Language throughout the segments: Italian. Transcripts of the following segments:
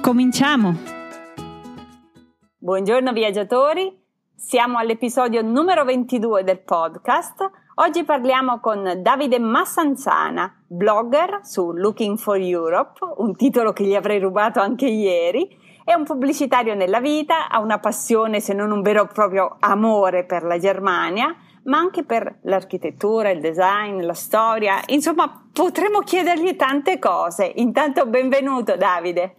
Cominciamo! Buongiorno viaggiatori, siamo all'episodio numero 22 del podcast. Oggi parliamo con Davide Massanzana, blogger su Looking for Europe, un titolo che gli avrei rubato anche ieri. È un pubblicitario nella vita, ha una passione, se non un vero e proprio amore per la Germania, ma anche per l'architettura, il design, la storia. Insomma, potremmo chiedergli tante cose. Intanto benvenuto Davide.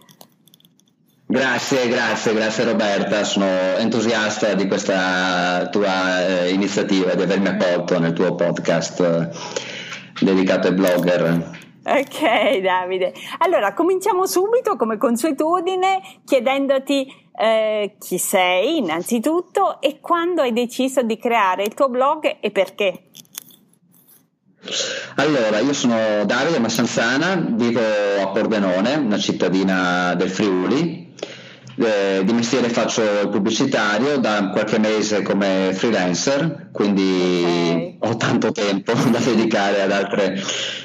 Grazie, grazie, grazie Roberta, sono entusiasta di questa tua eh, iniziativa, di avermi accolto nel tuo podcast eh, dedicato ai blogger. Ok Davide, allora cominciamo subito come consuetudine chiedendoti eh, chi sei innanzitutto e quando hai deciso di creare il tuo blog e perché. Allora, io sono Davide Massanzana, vivo a Pordenone, una cittadina del Friuli, eh, di mestiere faccio il pubblicitario da qualche mese come freelancer, quindi okay. ho tanto tempo da dedicare ad altre,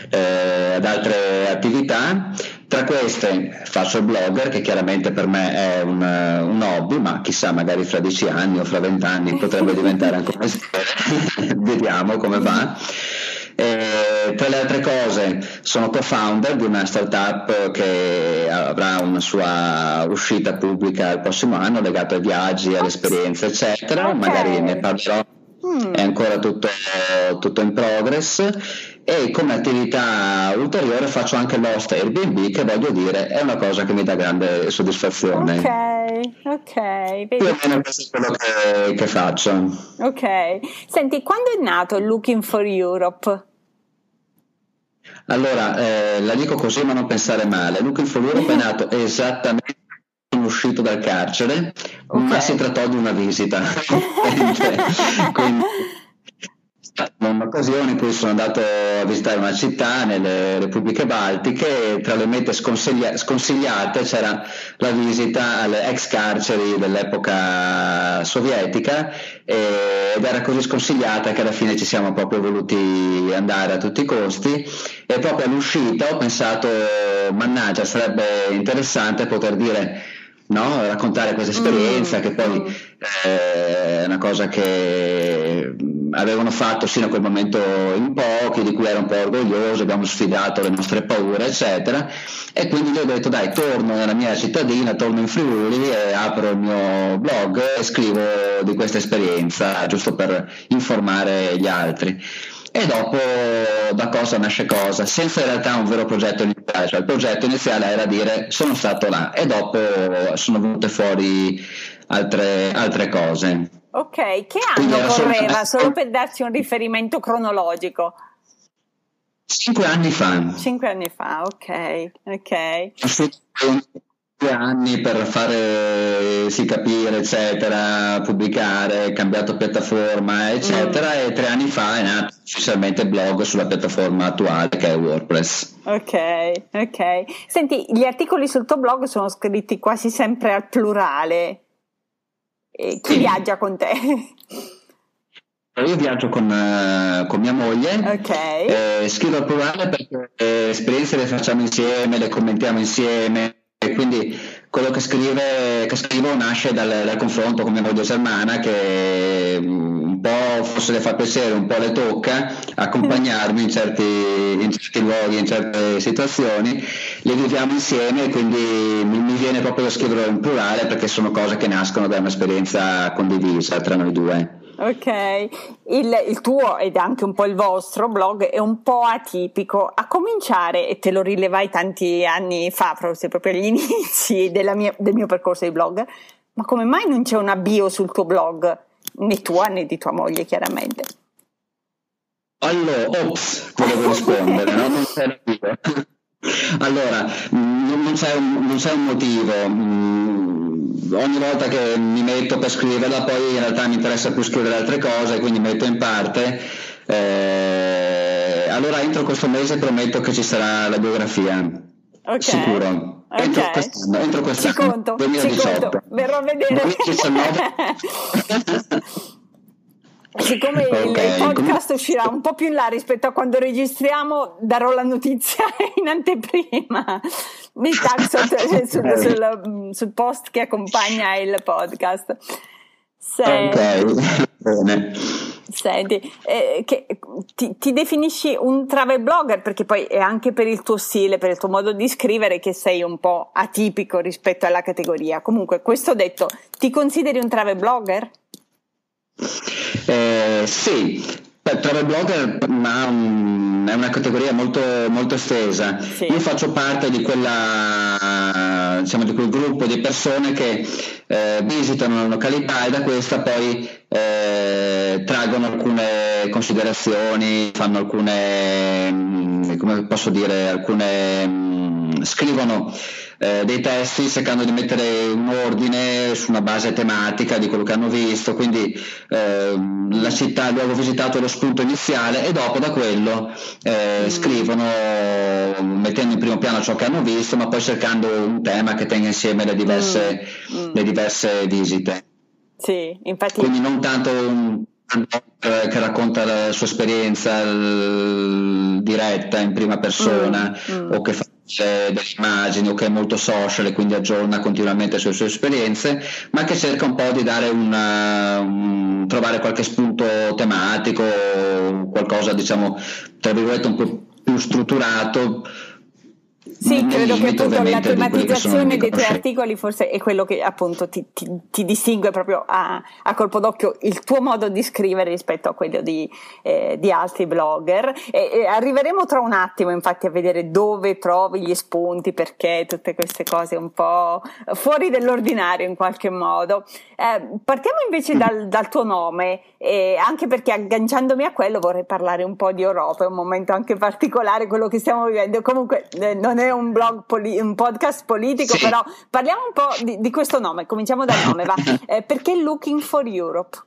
eh, ad altre attività. Tra queste faccio il blogger, che chiaramente per me è un, un hobby, ma chissà, magari fra dieci anni o fra vent'anni potrebbe diventare anche un mestiere, vediamo come va. Tra le altre cose sono co-founder di una startup che avrà una sua uscita pubblica il prossimo anno legata ai viaggi, alle esperienze eccetera, okay. magari ne parlerò, mm. è ancora tutto, tutto in progress e come attività ulteriore faccio anche l'host Airbnb che voglio dire è una cosa che mi dà grande soddisfazione. Ok, ok. Più o meno questo è quello che, che faccio. Ok. Senti, quando è nato Looking for Europe? Allora, eh, la dico così ma non pensare male. Looking for Europe è nato esattamente uscito dal carcere, okay. ma si trattò di una visita. Quindi, in un'occasione cui sono andato a visitare una città nelle repubbliche baltiche e tra le mete sconsiglia- sconsigliate c'era la visita alle ex carceri dell'epoca sovietica ed era così sconsigliata che alla fine ci siamo proprio voluti andare a tutti i costi. E proprio all'uscita ho pensato mannaggia sarebbe interessante poter dire no? raccontare questa esperienza mm. che poi eh, è una cosa che avevano fatto sino a quel momento in pochi, di cui ero un po' orgoglioso, abbiamo sfidato le nostre paure, eccetera. E quindi gli ho detto dai, torno nella mia cittadina, torno in Friuli e apro il mio blog e scrivo di questa esperienza, giusto per informare gli altri e dopo da cosa nasce cosa, senza in realtà un vero progetto iniziale, cioè il progetto iniziale era dire sono stato là e dopo sono venute fuori altre, altre cose. Ok, che anno correva, solo... per darci un riferimento cronologico? Cinque anni fa. Cinque anni fa, ok, ok due anni per fare sì, capire, eccetera, pubblicare, cambiato piattaforma, eccetera, mm. e tre anni fa è nato ufficialmente blog sulla piattaforma attuale che è WordPress. Ok, ok. Senti, gli articoli sul tuo blog sono scritti quasi sempre al plurale. E chi sì. viaggia con te? Io viaggio con, uh, con mia moglie, okay. eh, scrivo al plurale perché le esperienze le facciamo insieme, le commentiamo insieme, e quindi quello che, scrive, che scrivo nasce dal, dal, confronto con mia moglie germana che mm, un po' forse le fa piacere, un po' le tocca accompagnarmi in certi, in certi luoghi, in certe situazioni, le viviamo insieme e quindi mi, mi viene proprio da scrivere in plurale perché sono cose che nascono da un'esperienza condivisa tra noi due. Ok, il, il, tuo ed anche un po' il vostro blog è un po' atipico. A cominciare, e te lo rilevai tanti anni fa, forse proprio agli inizi mia, del mio percorso di blog, ma come mai non c'è una bio sul tuo blog, né tua né di tua moglie chiaramente? Allora, ops, volevo rispondere, no? Non c'è la bio. Allora, non c'è un, non, c'è un, motivo. Mm, ogni volta che mi metto per scriverla, poi in realtà mi interessa più scrivere altre cose, quindi metto in parte. Eh, allora entro questo mese prometto che ci sarà la biografia. Okay. Sicuro. Okay. Entro quest'anno, entro quest'anno. Ci conto, 2018. Ci conto. Verrò a vedere. 2019. Siccome okay, il podcast uscirà un po' più in là rispetto a quando registriamo, darò la notizia in anteprima nei tag sul, sul, sul, sul, post che accompagna il podcast. Senti, ok, bene. Senti, eh, che, ti, ti, definisci un travel blogger perché poi è anche per il tuo stile, per il tuo modo di scrivere che sei un po' atipico rispetto alla categoria. Comunque, questo detto, ti consideri un travel blogger? Eh, sì, travel blogger ma um, è una categoria molto, molto estesa. Sì. Io faccio parte di, quella, diciamo, di quel gruppo di persone che eh, visitano una località e da questa poi eh, traggono alcune considerazioni, fanno alcune, mm, come posso dire, alcune, mm, scrivono eh, dei testi cercando di mettere un ordine su una base tematica di quello che hanno visto, quindi eh, la città, il luogo visitato è lo spunto iniziale e dopo da quello eh, scrivono mettendo in primo piano ciò che hanno visto, ma poi cercando un tema che tenga insieme le diverse, mm. Mm. Le diverse visite. Sì, infatti... Quindi non tanto un che racconta la sua esperienza l- diretta in prima persona mm, mm. o che fa delle immagini o che è molto social e quindi aggiorna continuamente sulle sue esperienze, ma che cerca un po' di dare una, un, trovare qualche spunto tematico, qualcosa diciamo tra virgolette un po' più strutturato sì, credo che appunto la tematizzazione dei tuoi articoli forse è quello che appunto ti, ti, ti distingue proprio a, a, colpo d'occhio il tuo modo di scrivere rispetto a quello di, eh, di altri blogger. E, e arriveremo tra un attimo infatti a vedere dove trovi gli spunti, perché tutte queste cose un po' fuori dell'ordinario in qualche modo. Eh, partiamo invece mm. dal, dal tuo nome, eh, anche perché agganciandomi a quello vorrei parlare un po' di Europa, è un momento anche particolare quello che stiamo vivendo. Comunque eh, non è è un blog, poli- un podcast politico, sì. però parliamo un po' di, di, questo nome, cominciamo dal nome, va. Eh, perché Looking for Europe?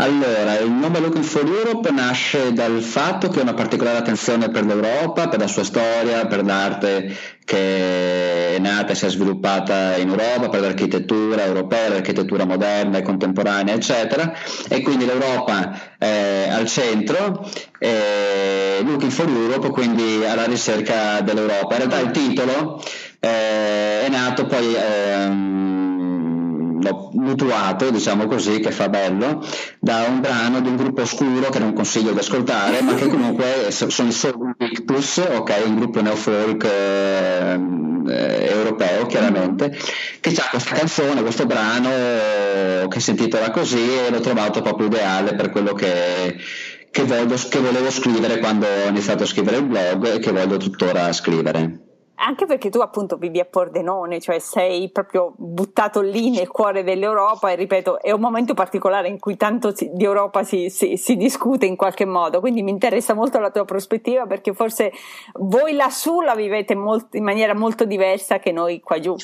Allora, il nome Looking for Europe nasce dal fatto che ho una particolare attenzione per l'Europa, per la sua storia, per l'arte che è nata e si è sviluppata in Europa, per l'architettura europea, l'architettura moderna e contemporanea, eccetera. E quindi l'Europa è al centro, Looking for Europe, quindi alla ricerca dell'Europa. In realtà il titolo eh, è nato poi... Ehm, l'ho mutuato, diciamo così, che fa bello, da un brano di un gruppo oscuro che non consiglio di ascoltare, ma che comunque sono i Soul Victus, ok, un gruppo neofolk eh, eh, europeo chiaramente, che ha questa canzone, questo brano che si intitola così e l'ho trovato proprio ideale per quello che, che, voglio, che volevo scrivere quando ho iniziato a scrivere il blog e che voglio tuttora scrivere anche perché tu appunto vivi a Pordenone, cioè sei proprio buttato lì nel cuore dell'Europa e ripeto, è un momento particolare in cui tanto si, di Europa si, si, si, discute in qualche modo, quindi mi interessa molto la tua prospettiva perché forse voi lassù la vivete molto, in maniera molto diversa che noi qua giù.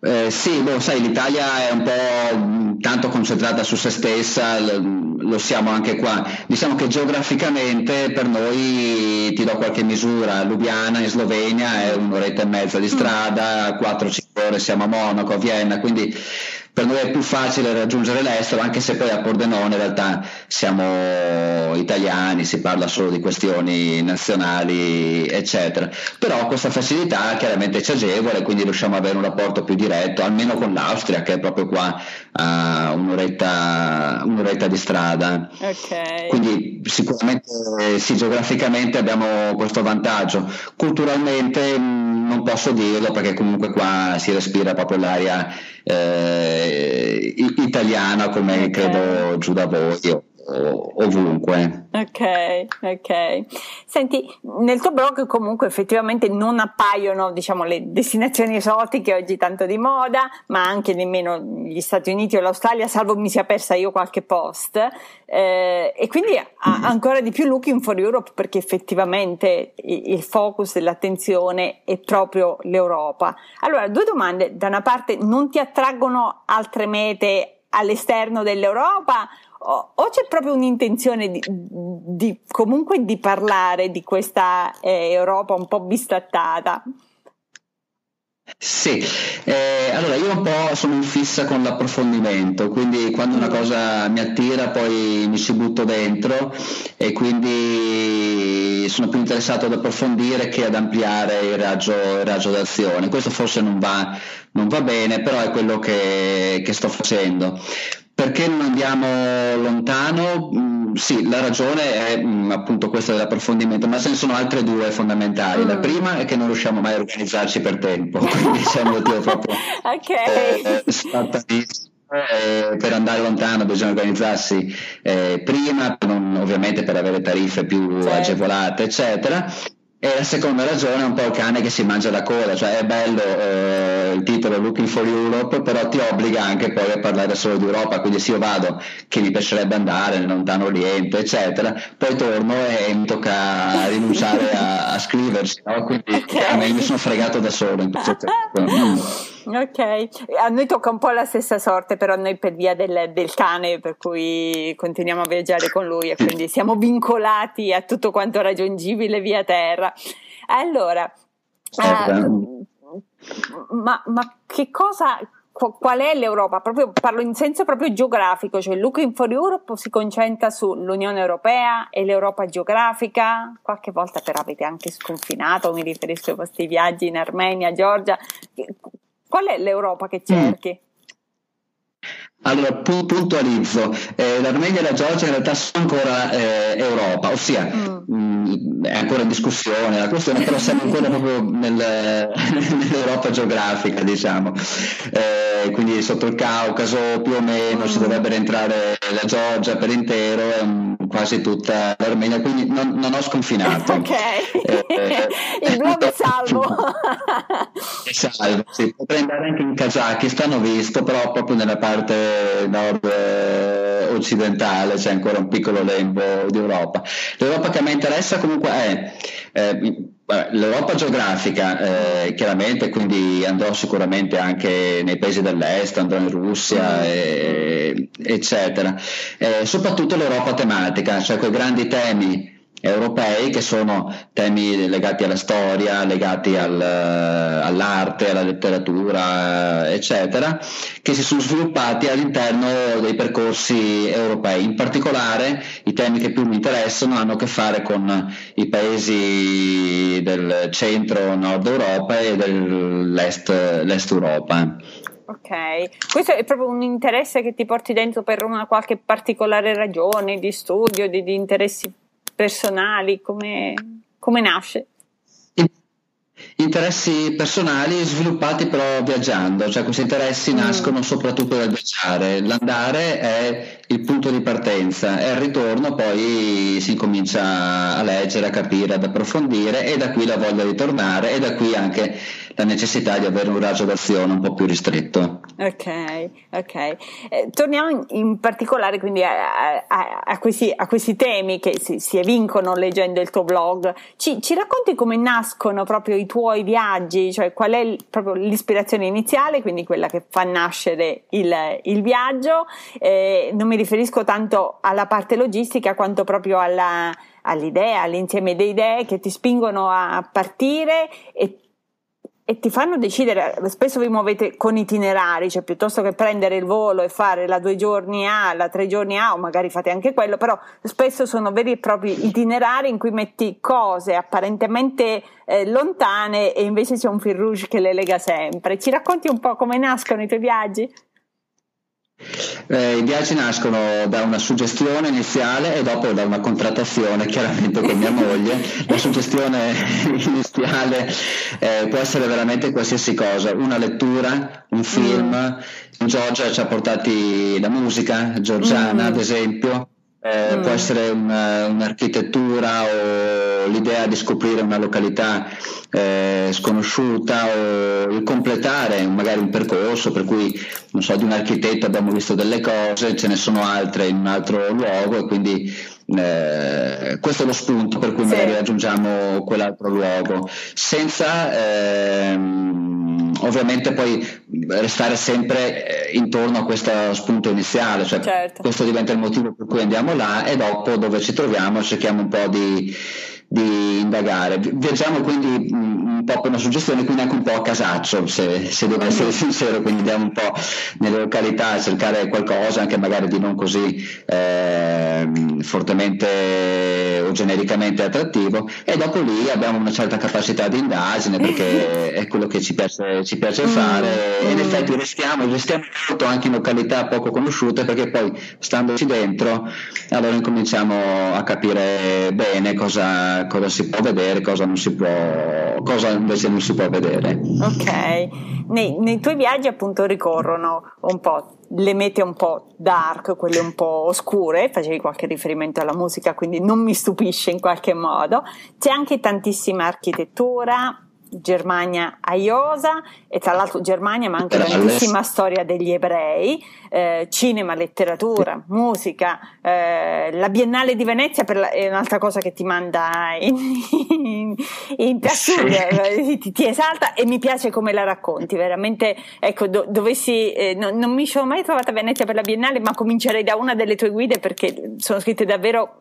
Eh, sì, boh, sai, l'Italia è un po' tanto concentrata su se stessa, lo siamo anche qua. Diciamo che geograficamente per noi, ti do qualche misura, Lubiana in Slovenia è un'oretta e mezza di mm. strada, 4-5 ore siamo a Monaco, a Vienna, quindi per noi è più facile raggiungere l'estero, anche se poi a Pordenone in realtà siamo italiani, si parla solo di questioni nazionali, eccetera. Però questa facilità chiaramente ci agevola e quindi riusciamo ad avere un rapporto più diretto, almeno con l'Austria, che è proprio qua a un'oretta, un'oretta di strada. Okay. Quindi sicuramente sì, geograficamente abbiamo questo vantaggio. Culturalmente non posso dirlo perché comunque qua si respira proprio l'aria eh, italiana come okay. credo giù da voi ovunque. Ok, ok. Senti, nel tuo blog comunque effettivamente non appaiono diciamo, le destinazioni esotiche oggi tanto di moda, ma anche nemmeno gli Stati Uniti o l'Australia, salvo mi sia persa io qualche post. Eh, e quindi mm-hmm. ancora di più Looking for Europe perché effettivamente il focus dell'attenzione è proprio l'Europa. Allora, due domande. Da una parte, non ti attraggono altre mete all'esterno dell'Europa o, o c'è proprio un'intenzione di, di, comunque di parlare di questa eh, Europa un po' bistrattata? Sì, eh, allora io un po' sono in fissa con l'approfondimento, quindi quando una mm. cosa mi attira poi mi ci butto dentro e quindi sono più interessato ad approfondire che ad ampliare il raggio, il raggio d'azione. Questo forse non va, non va, bene, però è quello che, che sto facendo. Perché non andiamo lontano? Mm, sì, la ragione è mm, appunto questa dell'approfondimento, ma ce ne sono altre due fondamentali. Mm. La prima è che non riusciamo mai a organizzarci per tempo, quindi c'è un motivo proprio okay. eh, eh, per andare lontano bisogna organizzarsi eh, prima, non, ovviamente per avere tariffe più certo. agevolate, eccetera. E la seconda ragione è un po' il cane che si mangia la coda, cioè è bello eh, il titolo Looking for Europe, però ti obbliga anche poi a parlare solo di Europa, quindi se io vado che mi piacerebbe andare nel lontano oriente, eccetera, poi torno e mi tocca rinunciare a, a scriversi, no? quindi okay. mi sono fregato da solo in questo tempo. Ok, a noi tocca un po' la stessa sorte, però noi per via del, del, cane, per cui continuiamo a viaggiare con lui e quindi siamo vincolati a tutto quanto raggiungibile via terra. Allora, uh, ma, ma che cosa, qual è l'Europa? Proprio, parlo in senso proprio geografico, cioè Looking for Europe si concentra sull'Unione Europea e l'Europa geografica, qualche volta però avete anche sconfinato, mi riferisco ai vostri viaggi in Armenia, Georgia, Qual è l'Europa che cerchi? Allora, pu- puntualizzo, eh, l'Armenia e la Georgia in realtà sono ancora eh, Europa, ossia mm. mh, mm, è ancora in discussione la questione, però siamo ancora proprio nel, nell'Europa geografica, diciamo. Eh, quindi sotto il Caucaso più o meno mm. si dovrebbe rientrare la Georgia per intero, um, quasi tutta l'Armenia, quindi non, non ho sconfinato. ok, eh, il blog è salvo. è salvo, sì. Potrei andare anche in Kazakistan, ho visto, però proprio nella parte nord eh, occidentale, c'è ancora un piccolo lembo di Europa. L'Europa che a me interessa comunque è eh, l'Europa geografica, eh, chiaramente, quindi andrò sicuramente anche nei paesi dell'est, andrò in Russia, e, eccetera. Eh, soprattutto l'Europa tematica, cioè quei grandi temi europei che sono temi legati alla storia, legati al, all'arte, alla letteratura, eccetera, che si sono sviluppati all'interno dei percorsi europei. In particolare i temi che più mi interessano hanno a che fare con i paesi del centro-nord Europa e dell'est l'est Europa. Ok, questo è proprio un interesse che ti porti dentro per una qualche particolare ragione di studio, di, di interessi personali, come, come nasce? Interessi personali sviluppati però viaggiando, cioè questi interessi mm. nascono soprattutto dal viaggiare, l'andare è il punto di partenza e al ritorno poi si comincia a leggere, a capire, ad approfondire e da qui la voglia di tornare e da qui anche la necessità di avere un raggio d'azione un po' più ristretto. Ok, ok. Eh, torniamo in, in, particolare quindi a, a, a, questi, a, questi, temi che si, si evincono leggendo il tuo blog. Ci, ci, racconti come nascono proprio i tuoi viaggi, cioè qual è il, proprio l'ispirazione iniziale, quindi quella che fa nascere il, il viaggio. Eh, non mi riferisco tanto alla parte logistica quanto proprio alla all'idea, all'insieme di idee che ti spingono a partire e e ti fanno decidere, spesso vi muovete con itinerari, cioè piuttosto che prendere il volo e fare la due giorni A, la tre giorni A, o magari fate anche quello, però spesso sono veri e propri itinerari in cui metti cose apparentemente eh, lontane e invece c'è un fil rouge che le lega sempre. Ci racconti un po' come nascono i tuoi viaggi? Eh, I viaggi nascono da una suggestione iniziale e dopo da una contrattazione, chiaramente con mia moglie. La suggestione iniziale eh, può essere veramente qualsiasi cosa, una lettura, un film. Mm. In Georgia ci ha portati la musica georgiana, mm. ad esempio, eh, mm. può essere una, un'architettura o l'idea di scoprire una località eh, sconosciuta o il completare magari un percorso per cui non so di un architetto abbiamo visto delle cose ce ne sono altre in un altro luogo e quindi eh, questo è lo spunto per cui magari raggiungiamo quell'altro luogo senza ehm, ovviamente poi restare sempre eh, intorno a questo spunto iniziale cioè certo. questo diventa il motivo per cui andiamo là e dopo dove ci troviamo cerchiamo un po' di di indagare. Viaggiamo quindi un po' per una suggestione, quindi anche un po' a casaccio, se, se devo essere sincero, quindi andiamo un po' nelle località a cercare qualcosa, anche magari di non così eh, fortemente o genericamente attrattivo, e dopo lì abbiamo una certa capacità di indagine perché è quello che ci piace, ci piace fare e in effetti restiamo, restiamo molto anche in località poco conosciute perché poi standoci dentro allora incominciamo a capire bene cosa cosa si può vedere, cosa non si può, cosa invece non si può vedere. Ok, nei, nei tuoi viaggi appunto ricorrono un po' le mete un po' dark, quelle un po' oscure, facevi qualche riferimento alla musica, quindi non mi stupisce in qualche modo. C'è anche tantissima architettura, Germania aiosa e tra l'altro Germania ma anche grandissima storia degli ebrei, eh, cinema, letteratura, musica, eh, la Biennale di Venezia la, è un'altra cosa che ti manda in, in, in sì. ti, ti, esalta e mi piace come la racconti, veramente ecco do, dovessi, eh, no, non mi sono mai trovata a Venezia per la Biennale ma comincerei da una delle tue guide perché sono scritte davvero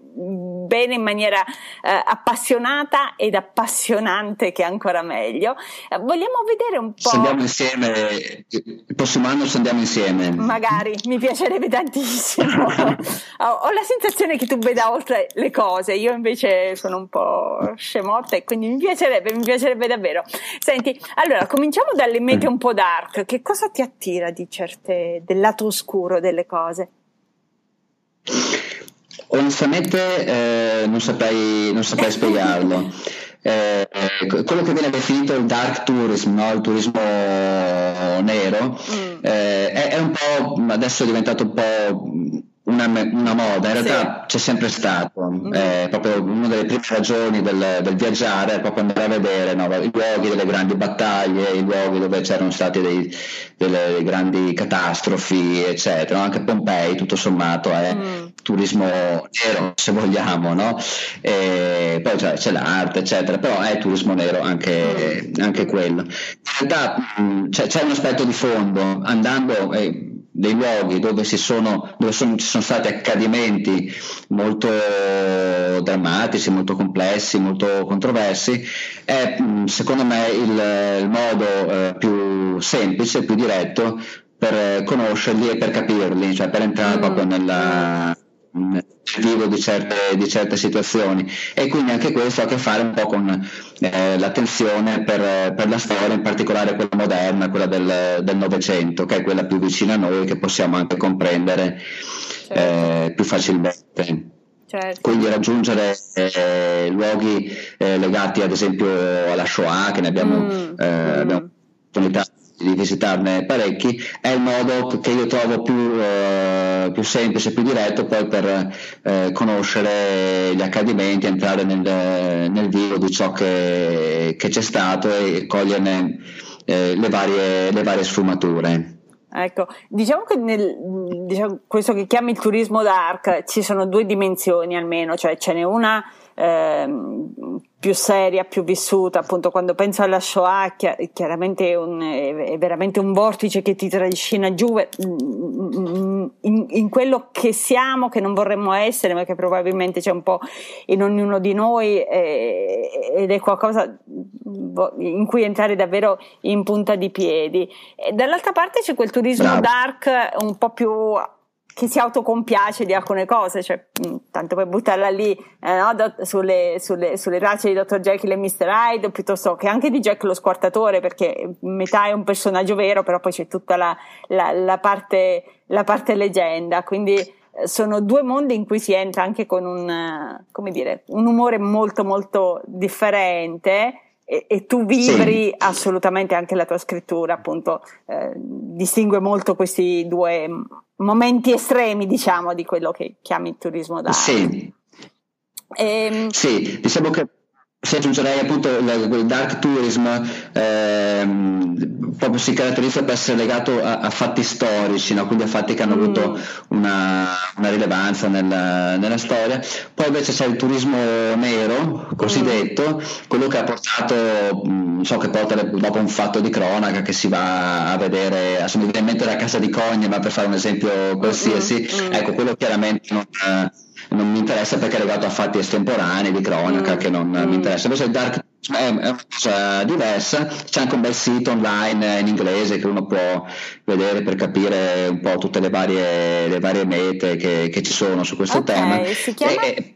bene in maniera eh, appassionata ed appassionante che è ancora meglio. Eh, vogliamo vedere un po'. Se andiamo insieme, il prossimo anno se andiamo insieme. Magari, mi piacerebbe tantissimo. Ho la sensazione che tu veda oltre le cose, io invece sono un po' scemotta e quindi mi piacerebbe, mi piacerebbe davvero. Senti, allora cominciamo dalle mete un po' dark. Che cosa ti attira di certe, del lato oscuro delle cose? Onestamente eh, non saprei, non saprei spiegarlo. Eh, quello che viene definito il dark tourism, no? il turismo nero, mm. eh, è, è, un po' adesso è diventato un po' una, una, moda, in realtà sì. c'è sempre stato, mm. è proprio una delle prime ragioni del, del viaggiare è proprio andare a vedere no, i luoghi delle grandi battaglie, i luoghi dove c'erano state dei, delle grandi catastrofi, eccetera, anche Pompei tutto sommato è mm. Turismo nero se vogliamo, no? e poi c'è, c'è, l'arte, eccetera, però è turismo nero anche, anche quello. In realtà mm, c'è, c'è, un aspetto di fondo, andando... Eh, dei luoghi dove, sono, dove sono, ci sono stati accadimenti molto drammatici, molto complessi, molto controversi, è secondo me il, il modo eh, più semplice, più diretto per conoscerli e per capirli, cioè per entrare mm. proprio nella, vivo di certe, di certe, situazioni e quindi anche questo ha a che fare un po' con eh, l'attenzione per, per, la storia, in particolare quella moderna, quella del Novecento, che è quella più vicina a noi, che possiamo anche comprendere certo. eh, più facilmente. Certo. Quindi raggiungere eh, luoghi eh, legati ad esempio alla Shoah, che ne abbiamo, mm. Eh, abbiamo opportunità di visitarne parecchi, è il modo che io trovo più, eh, più semplice, più diretto poi per eh, conoscere gli accadimenti, entrare nel, nel vivo di ciò che, che, c'è stato e coglierne eh, le, varie, le varie sfumature. Ecco, diciamo che nel diciamo, questo che chiami il turismo dark ci sono due dimensioni almeno, cioè ce n'è una eh, più seria, più vissuta, appunto quando penso alla Shoah chiaramente è, un, è veramente un vortice che ti trascina giù in, in, quello che siamo, che non vorremmo essere, ma che probabilmente c'è un po' in ognuno di noi eh, ed è qualcosa in cui entrare davvero in punta di piedi. E dall'altra parte c'è quel turismo dark un po' più che si autocompiace di alcune cose, cioè, mm, tanto per buttarla lì eh, no, do, sulle, sulle, sulle, tracce di Dr. Jekyll e Mr. Hyde, piuttosto che anche di Jack lo squartatore, perché metà è un personaggio vero, però poi c'è tutta la, la, la, parte, la parte leggenda, quindi eh, sono due mondi in cui si entra anche con un, come dire, un umore molto molto differente e, e tu vibri sì. assolutamente anche la tua scrittura, appunto, eh, distingue molto questi due momenti estremi, diciamo, di quello che chiami turismo d'arte. Sì. E, ehm, sì, diciamo che se aggiungerei appunto il dark tourism ehm, proprio si caratterizza per essere legato a, a fatti storici, no? quindi a fatti che hanno mm. avuto una, una rilevanza nella, nella, storia. Poi invece c'è il turismo nero, cosiddetto, mm. quello che ha portato, non mm, so che porta dopo un fatto di cronaca che si va a vedere, adesso mi viene in mente la casa di Cogne, ma per fare un esempio qualsiasi, mm, mm. ecco quello chiaramente non non mi interessa perché è legato a fatti estemporanei, di cronaca, mm. che non mm. mi interessa. Invece il dark è una cosa diversa, c'è anche un bel sito online in inglese che uno può vedere per capire un po' tutte le varie, le varie mete che, che, ci sono su questo okay, tema. Si chiama? E,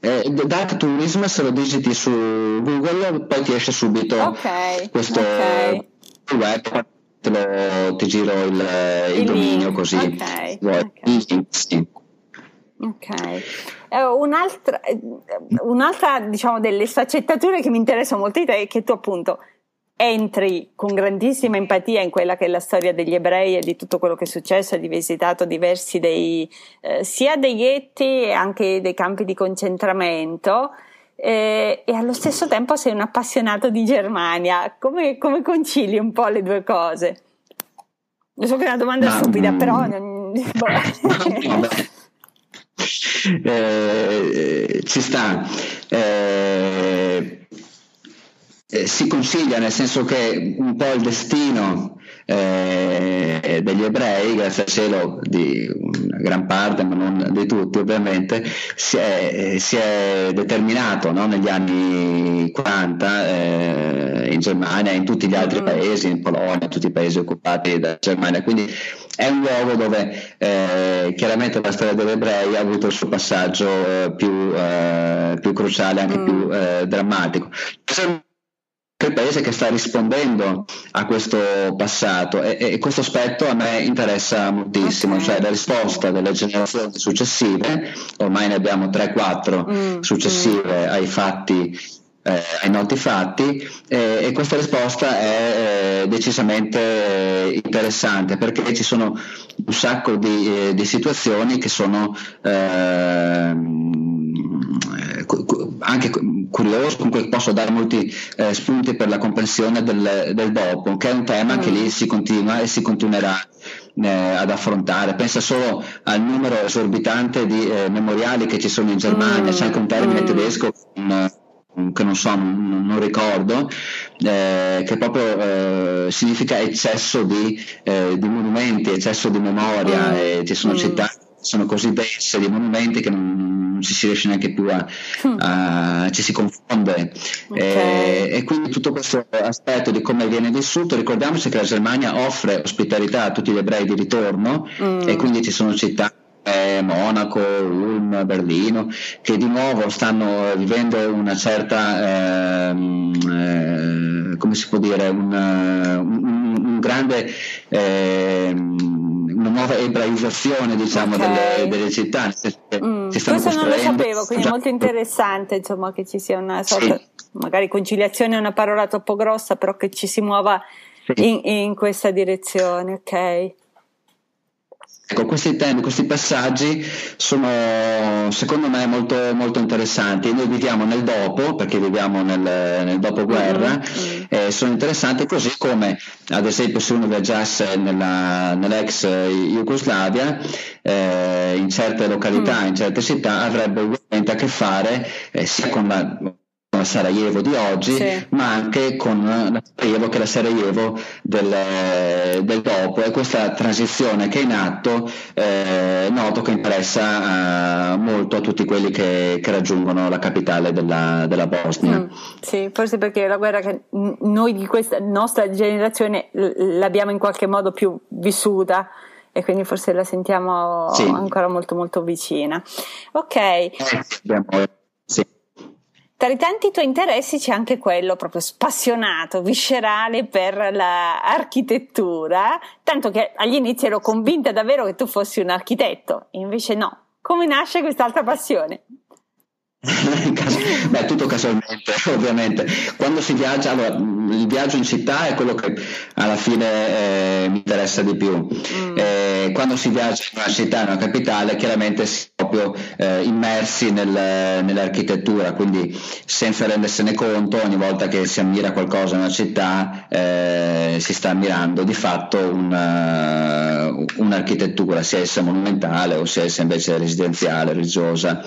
eh, Dark Tourism, se lo digiti su Google, poi ti esce subito okay, questo okay. web, te lo, ti giro il, il, il dominio così. Okay, okay. Sì. Ok, eh, un'altra, un'altra diciamo, delle sfaccettature che mi interessa molto di te è che tu appunto entri con grandissima empatia in quella che è la storia degli ebrei e di tutto quello che è successo, hai visitato diversi dei, eh, sia dei ghetti e anche dei campi di concentramento eh, e allo stesso tempo sei un appassionato di Germania. Come, come concili un po' le due cose? Lo so che è una domanda Ma, stupida, mm, però... Non, boh. eh, ci sta. Eh, eh, si consiglia nel senso che un po' il destino eh, degli ebrei, grazie al cielo di una gran parte, ma non di tutti ovviamente, si è, si è determinato no? negli anni 40 eh, in Germania, in tutti gli altri mm. paesi, in Polonia, in tutti i paesi occupati da Germania. Quindi è un luogo dove eh, chiaramente la storia degli ebrei ha avuto il suo passaggio eh, più, eh, più, cruciale, anche mm. più eh, il paese che sta rispondendo a questo passato e, e questo aspetto a me interessa moltissimo, okay. cioè la risposta delle generazioni successive, ormai ne abbiamo 3-4 mm, successive mm. ai fatti eh, ai noti fatti eh, e questa risposta è eh, decisamente interessante perché ci sono un sacco di, eh, di situazioni che sono ehm, anche curioso, comunque posso dare molti eh, spunti per la comprensione del, del, dopo, che è un tema mm. che lì si continua e si continuerà eh, ad affrontare. Pensa solo al numero esorbitante di eh, memoriali che ci sono in Germania, mm. c'è anche un termine mm. tedesco che non so, non, non ricordo, eh, che proprio eh, significa eccesso di, eh, di, monumenti, eccesso di memoria, mm. e ci sono mm. città che sono così dense di monumenti che non, non ci si riesce neanche più a, a ci si confonde okay. e, e, quindi tutto questo aspetto di come viene vissuto ricordiamoci che la Germania offre ospitalità a tutti gli ebrei di ritorno mm. e quindi ci sono città eh, Monaco, Ulm, Berlino, che di nuovo stanno vivendo una certa, ehm, eh, come si può dire, un, un, un grande eh, una nuova ebraizzazione diciamo, okay. delle, delle, città. Mm. Questo non lo sapevo, quindi è molto interessante insomma, che ci sia una sorta, sì. magari conciliazione è una parola troppo grossa, però che ci si muova sì. in, in questa direzione, ok? Ecco, questi temi, questi passaggi sono secondo me molto, molto interessanti. Noi viviamo nel dopo, perché viviamo nel, nel dopoguerra, mm-hmm. eh, sono interessanti così come ad esempio se uno viaggiasse nella, nell'ex Jugoslavia, eh, in certe località, mm. in certe città, avrebbe ugualmente a che fare eh, sia con la la Sarajevo di oggi, sì. ma anche con la Sarajevo che è la Sarajevo del, del dopo e questa transizione che è in atto eh, noto che interessa eh, molto a tutti quelli che, che raggiungono la capitale della, della Bosnia. Mm, sì, forse perché la guerra che noi di questa nostra generazione l'abbiamo in qualche modo più vissuta e quindi forse la sentiamo sì. ancora molto molto vicina. Ok. Eh, sì. Tra i tanti tuoi interessi c'è anche quello proprio spassionato, viscerale per l'architettura, tanto che agli inizi ero convinta davvero che tu fossi un architetto, invece no. Come nasce quest'altra passione? Beh, tutto casualmente, ovviamente. Quando si viaggia, allora, il viaggio in città è quello che alla fine eh, mi interessa di più. Mm. Eh, quando si viaggia in una città, in una capitale, chiaramente si è proprio eh, immersi nel, nell'architettura, quindi senza rendersene conto, ogni volta che si ammira qualcosa in una città, eh, si sta ammirando di fatto una, un'architettura, sia essa monumentale o sia essa invece residenziale, religiosa,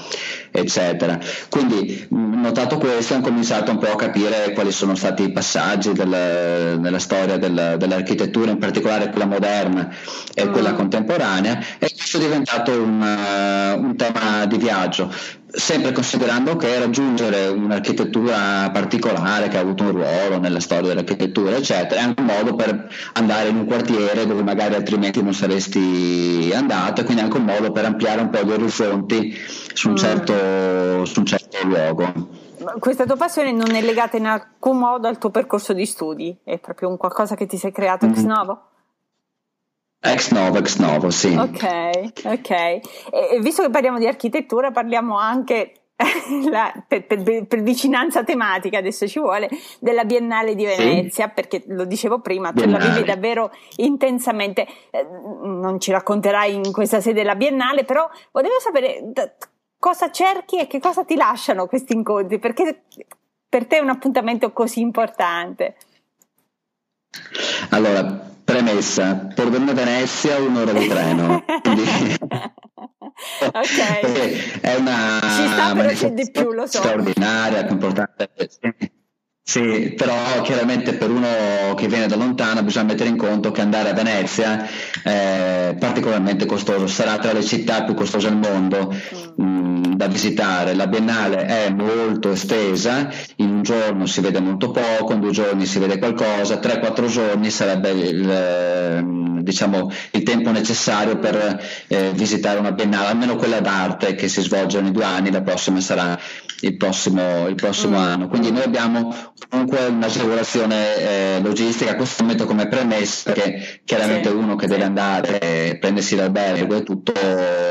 eccetera. Quindi notato questo ho cominciato un po' a capire quali sono stati i passaggi del, nella storia del, dell'architettura, in particolare quella moderna e mm. quella contemporanea e questo è diventato un, un tema di viaggio sempre considerando che raggiungere un'architettura particolare che ha avuto un ruolo nella storia dell'architettura, eccetera, è anche un modo per andare in un quartiere dove magari altrimenti non saresti andato e quindi anche un modo per ampliare un po' gli orizzonti su un mm. certo, su un certo luogo. Questa tua passione non è legata in alcun modo al tuo percorso di studi, è proprio un qualcosa che ti sei creato ex mm. novo? Ex novo, ex novo, sì. Ok, ok. E, visto che parliamo di architettura, parliamo anche la, per, per, per, vicinanza tematica adesso ci vuole della Biennale di Venezia sì. perché lo dicevo prima tu la vivi davvero intensamente eh, non ci racconterai in questa sede della Biennale però volevo sapere da, cosa cerchi e che cosa ti lasciano questi incontri perché per te è un appuntamento così importante allora premessa Pordenone Venezia un'ora di treno quindi ok. È una Ci sta però di più, lo so. straordinaria, importante. Sì, però chiaramente per uno che viene da lontano bisogna mettere in conto che andare a Venezia è particolarmente costoso, sarà tra le città più costose al mondo mm. mh, mm, da visitare. La Biennale è molto estesa, in un giorno si vede molto poco, in due giorni si vede qualcosa, tre quattro giorni sarebbe il, ehm, diciamo, il tempo necessario per eh, visitare una Biennale, almeno quella d'arte che si svolge ogni due anni, la prossima sarà il prossimo, il prossimo mm. anno. Quindi noi abbiamo comunque un'agevolazione eh, logistica, questo metto come premessa che chiaramente sì, uno che deve andare, e prendersi l'albergo e tutto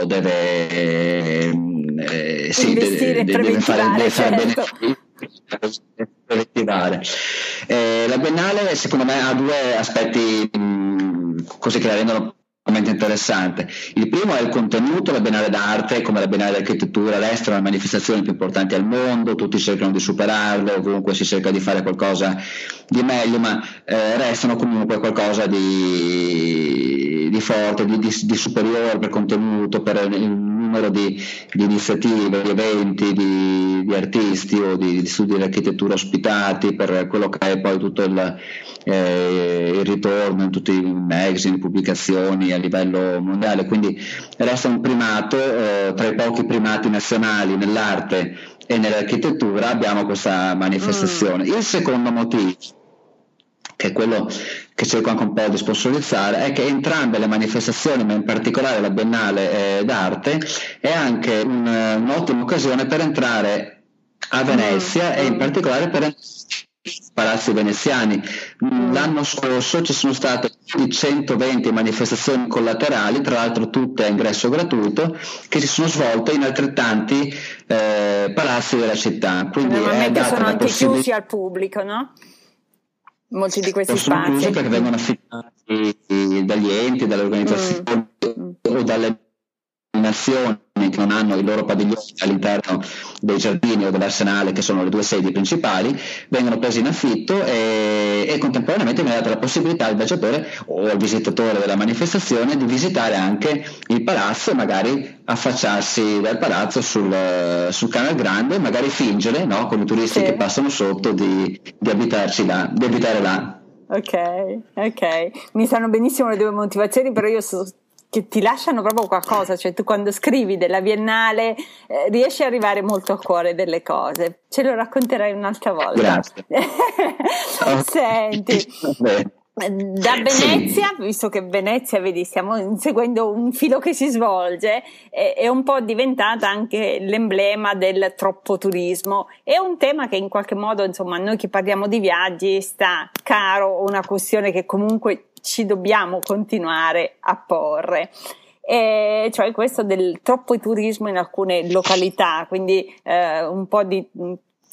deve, eh, sì, deve, deve, fare, deve fare certo. bene. Eh, la Biennale secondo me ha due aspetti mh, così che la rendono interessante. Il primo è il contenuto, la Biennale d'arte, come la Biennale d'architettura all'estero, è una manifestazione più importante al mondo, tutti cercano di superarlo, ovunque si cerca di fare qualcosa di meglio, ma eh, restano comunque qualcosa di, di forte, di, di, di, superiore per contenuto, per il numero di, iniziative, di eventi, di, artisti o di, studi di architettura ospitati, per quello che è poi tutto il, eh, il ritorno in tutti i magazine, pubblicazioni a livello mondiale, quindi resta un primato eh, tra i pochi primati nazionali nell'arte e nell'architettura abbiamo questa manifestazione. Mm. Il secondo motivo, che è quello che cerco anche un po' di sponsorizzare, è che entrambe le manifestazioni, ma in particolare la Biennale eh, d'arte, è anche un, un'ottima occasione per entrare a Venezia mm. e in particolare per entrare palazzi veneziani. L'anno scorso ci sono state più di 120 manifestazioni collaterali, tra l'altro tutte a ingresso gratuito, che si sono svolte in altrettanti eh, palazzi della città. Quindi Normalmente sono anche possibilità... chiusi al pubblico, no? Molti di questi sono spazi. perché vengono affittati dagli enti, dalle organizzazioni mm. o dalle nazioni che non hanno i loro padiglioni all'interno dei giardini o dell'arsenale, che sono le due sedi principali, vengono presi in affitto e, e contemporaneamente viene data la possibilità al viaggiatore o al visitatore della manifestazione di visitare anche il palazzo e magari affacciarsi dal palazzo sul, sul canale grande, magari fingere, no, come turisti sì. che passano sotto, di, di abitarci là, di abitare là. Ok, ok, mi sanno benissimo le due motivazioni, però io so, che ti lasciano proprio qualcosa, cioè tu quando scrivi della Biennale eh, riesci ad arrivare molto a cuore delle cose. Ce lo racconterai un'altra volta. Grazie. Senti. Da Venezia, visto che Venezia, vedi, stiamo inseguendo un filo che si svolge, è, è, un po' diventata anche l'emblema del troppo turismo. È un tema che in qualche modo, insomma, noi che parliamo di viaggi sta caro, una questione che comunque ci dobbiamo continuare a porre. e cioè questo del troppo turismo in alcune località, quindi eh, un po' di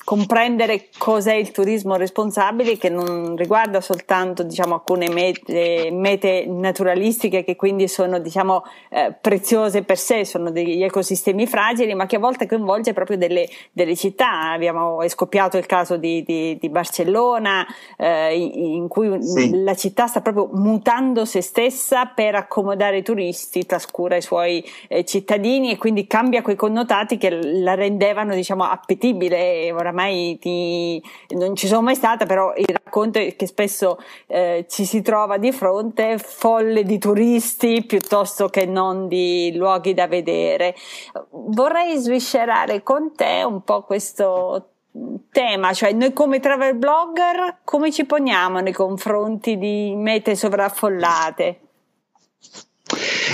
comprendere cos'è il turismo responsabile che non riguarda soltanto diciamo, alcune mete, mete, naturalistiche che quindi sono diciamo, eh, preziose per sé, sono degli ecosistemi fragili, ma che a volte coinvolge proprio delle, delle città. Abbiamo, è scoppiato il caso di, di, di Barcellona eh, in cui sì. la città sta proprio mutando se stessa per accomodare i turisti, trascura i suoi eh, cittadini e quindi cambia quei connotati che la rendevano diciamo, appetibile. Ora oramai ti, non ci sono mai stata, però il racconto è che spesso eh, ci si trova di fronte folle di turisti piuttosto che non di luoghi da vedere. Vorrei sviscerare con te un po' questo tema, cioè noi come travel blogger come ci poniamo nei confronti di mete sovraffollate?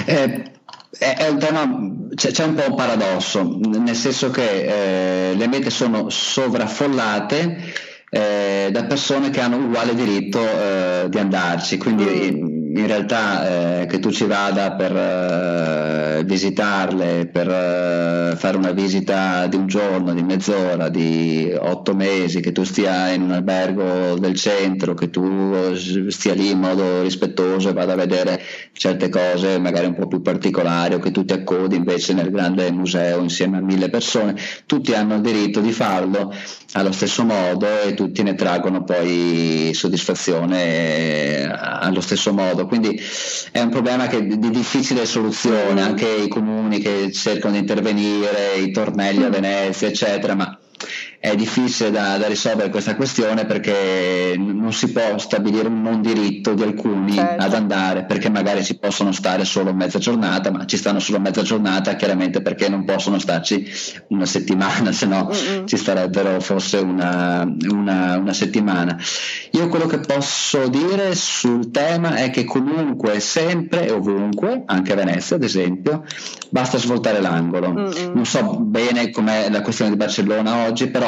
Eh, è un tema, c'è, c'è, un po' un paradosso, nel senso che eh, le mete sono sovraffollate eh, da persone che hanno uguale diritto eh, di andarci, quindi mm in realtà eh, che tu ci vada per eh, visitarle, per eh, fare una visita di un giorno, di mezz'ora, di otto mesi, che tu stia in un albergo del centro, che tu stia lì in modo rispettoso e vada a vedere certe cose magari un po' più particolari o che tu ti accodi invece nel grande museo insieme a mille persone, tutti hanno il diritto di farlo allo stesso modo e tutti ne traggono poi soddisfazione eh, allo stesso modo. Quindi è un problema che, di difficile soluzione, anche i comuni che cercano di intervenire, i tornelli a Venezia, eccetera, ma è difficile da, da, risolvere questa questione perché non si può stabilire un non diritto di alcuni certo. ad andare perché magari ci possono stare solo mezza giornata ma ci stanno solo mezza giornata chiaramente perché non possono starci una settimana se no ci starebbero forse una, una, una, settimana io quello che posso dire sul tema è che comunque sempre e ovunque anche a Venezia ad esempio basta svoltare l'angolo Mm-mm. non so bene com'è la questione di Barcellona oggi però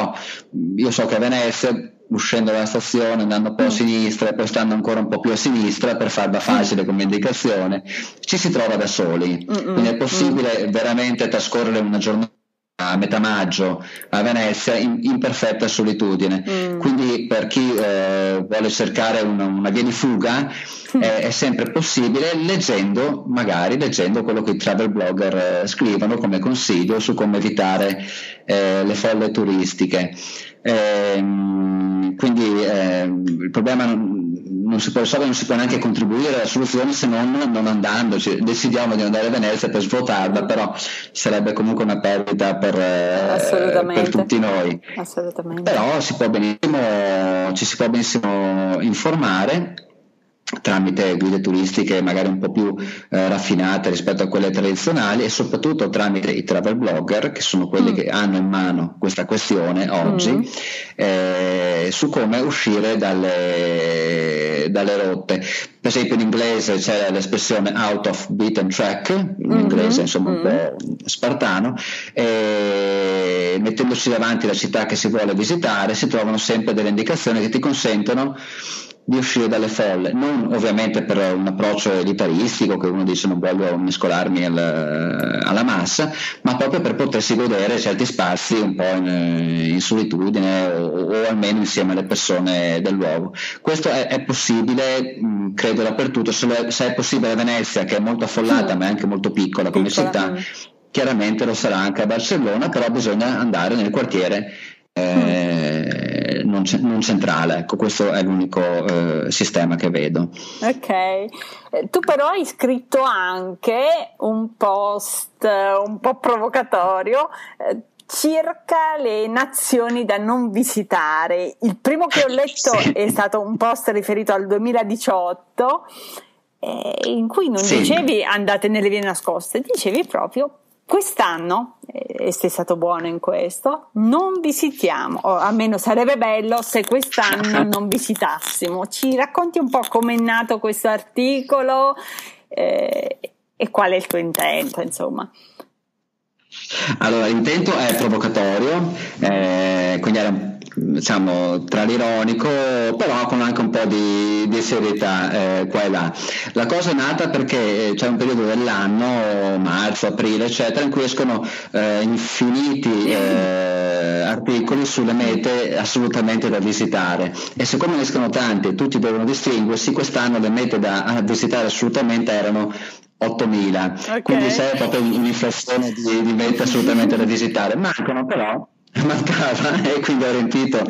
io so che a Venezia uscendo dalla stazione, andando un po' a mm. sinistra e poi stando ancora un po' più a sinistra per farla facile come indicazione, ci si trova da soli. Mm-mm. Quindi è possibile mm. veramente trascorrere una giornata a metà maggio a Venezia in, in perfetta solitudine. Mm. Quindi per chi eh, vuole cercare una, una, via di fuga mm. eh, è sempre possibile leggendo, magari leggendo quello che i travel blogger eh, scrivono come consiglio su come evitare eh, le folle turistiche. Ehm, quindi ehm, il problema non, non, si può risolvere, non si può neanche contribuire alla soluzione se non non andandoci. Decidiamo di andare a Venezia per svuotarla, però sarebbe comunque una perdita per, eh, per tutti noi. Però si ci si può benissimo informare tramite guide turistiche magari un po' più eh, raffinate rispetto a quelle tradizionali e soprattutto tramite i travel blogger che sono quelli mm. che hanno in mano questa questione oggi mm. eh, su come uscire dalle, dalle, rotte per esempio in inglese c'è l'espressione out of beaten track in mm-hmm. inglese insomma un po' mm. spartano e mettendosi davanti la città che si vuole visitare si trovano sempre delle indicazioni che ti consentono di uscire dalle folle, non ovviamente per un approccio elitaristico che uno dice non voglio mescolarmi al, alla massa, ma proprio per potersi godere certi spazi un po' in, in solitudine o, o, almeno insieme alle persone del luogo. Questo è, è possibile, mh, credo dappertutto, se, lo, se, è possibile a Venezia che è molto affollata ma è anche molto piccola come piccola. città, chiaramente lo sarà anche a Barcellona, però bisogna andare nel quartiere. Eh, non, non, centrale. Ecco, questo è l'unico eh, sistema che vedo. Ok, eh, tu però hai scritto anche un post eh, un po' provocatorio eh, circa le nazioni da non visitare. Il primo che ho letto sì. è stato un post riferito al 2018 in cui non sì. dicevi andate nelle vie nascoste, dicevi proprio Quest'anno, e sei stato buono in questo, non visitiamo, o almeno sarebbe bello se quest'anno non visitassimo. Ci racconti un po' come è nato questo articolo eh, e qual è il tuo intento, insomma. Allora, l'intento è provocatorio, eh, quindi era diciamo tra l'ironico, però con anche un po' di, di serietà eh, qua e là. La cosa è nata perché c'è un periodo dell'anno, marzo, aprile, eccetera, in cui escono eh, infiniti eh, articoli sulle mete assolutamente da visitare e siccome ne escono tanti e tutti devono distinguersi, quest'anno le mete da visitare assolutamente erano 8.000, okay. quindi c'è proprio un'inflazione di, di mete assolutamente da visitare. Mancano però mancava e quindi ho riempito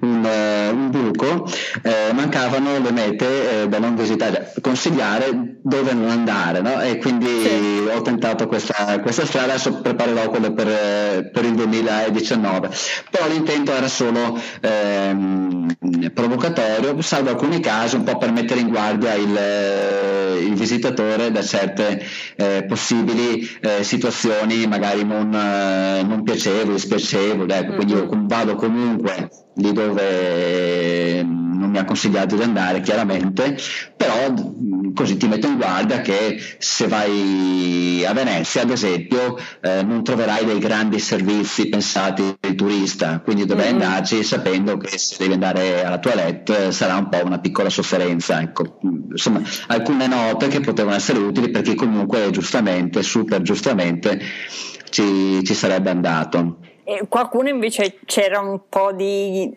un, uh, un buco, eh, mancavano le mete eh, da non visitare, consigliare dove non andare no? e quindi sì. ho tentato questa, questa, strada, adesso preparerò quello per, per, il 2019, però l'intento era solo ehm, provocatorio, salvo alcuni casi un po' per mettere in guardia il, il visitatore da certe eh, possibili eh, situazioni magari non, eh, non piacevoli, spiacevoli piacevole, ecco, quindi io mm-hmm. vado comunque lì dove non mi ha consigliato di andare chiaramente, però così ti metto in guardia che se vai a Venezia ad esempio eh, non troverai dei grandi servizi pensati per il turista, quindi dovrai mm-hmm. andarci sapendo che se devi andare alla toilette sarà un po' una piccola sofferenza. Ecco. Insomma, alcune note che potevano essere utili perché comunque giustamente, super giustamente, ci, ci sarebbe andato. Qualcuno invece c'era un po' di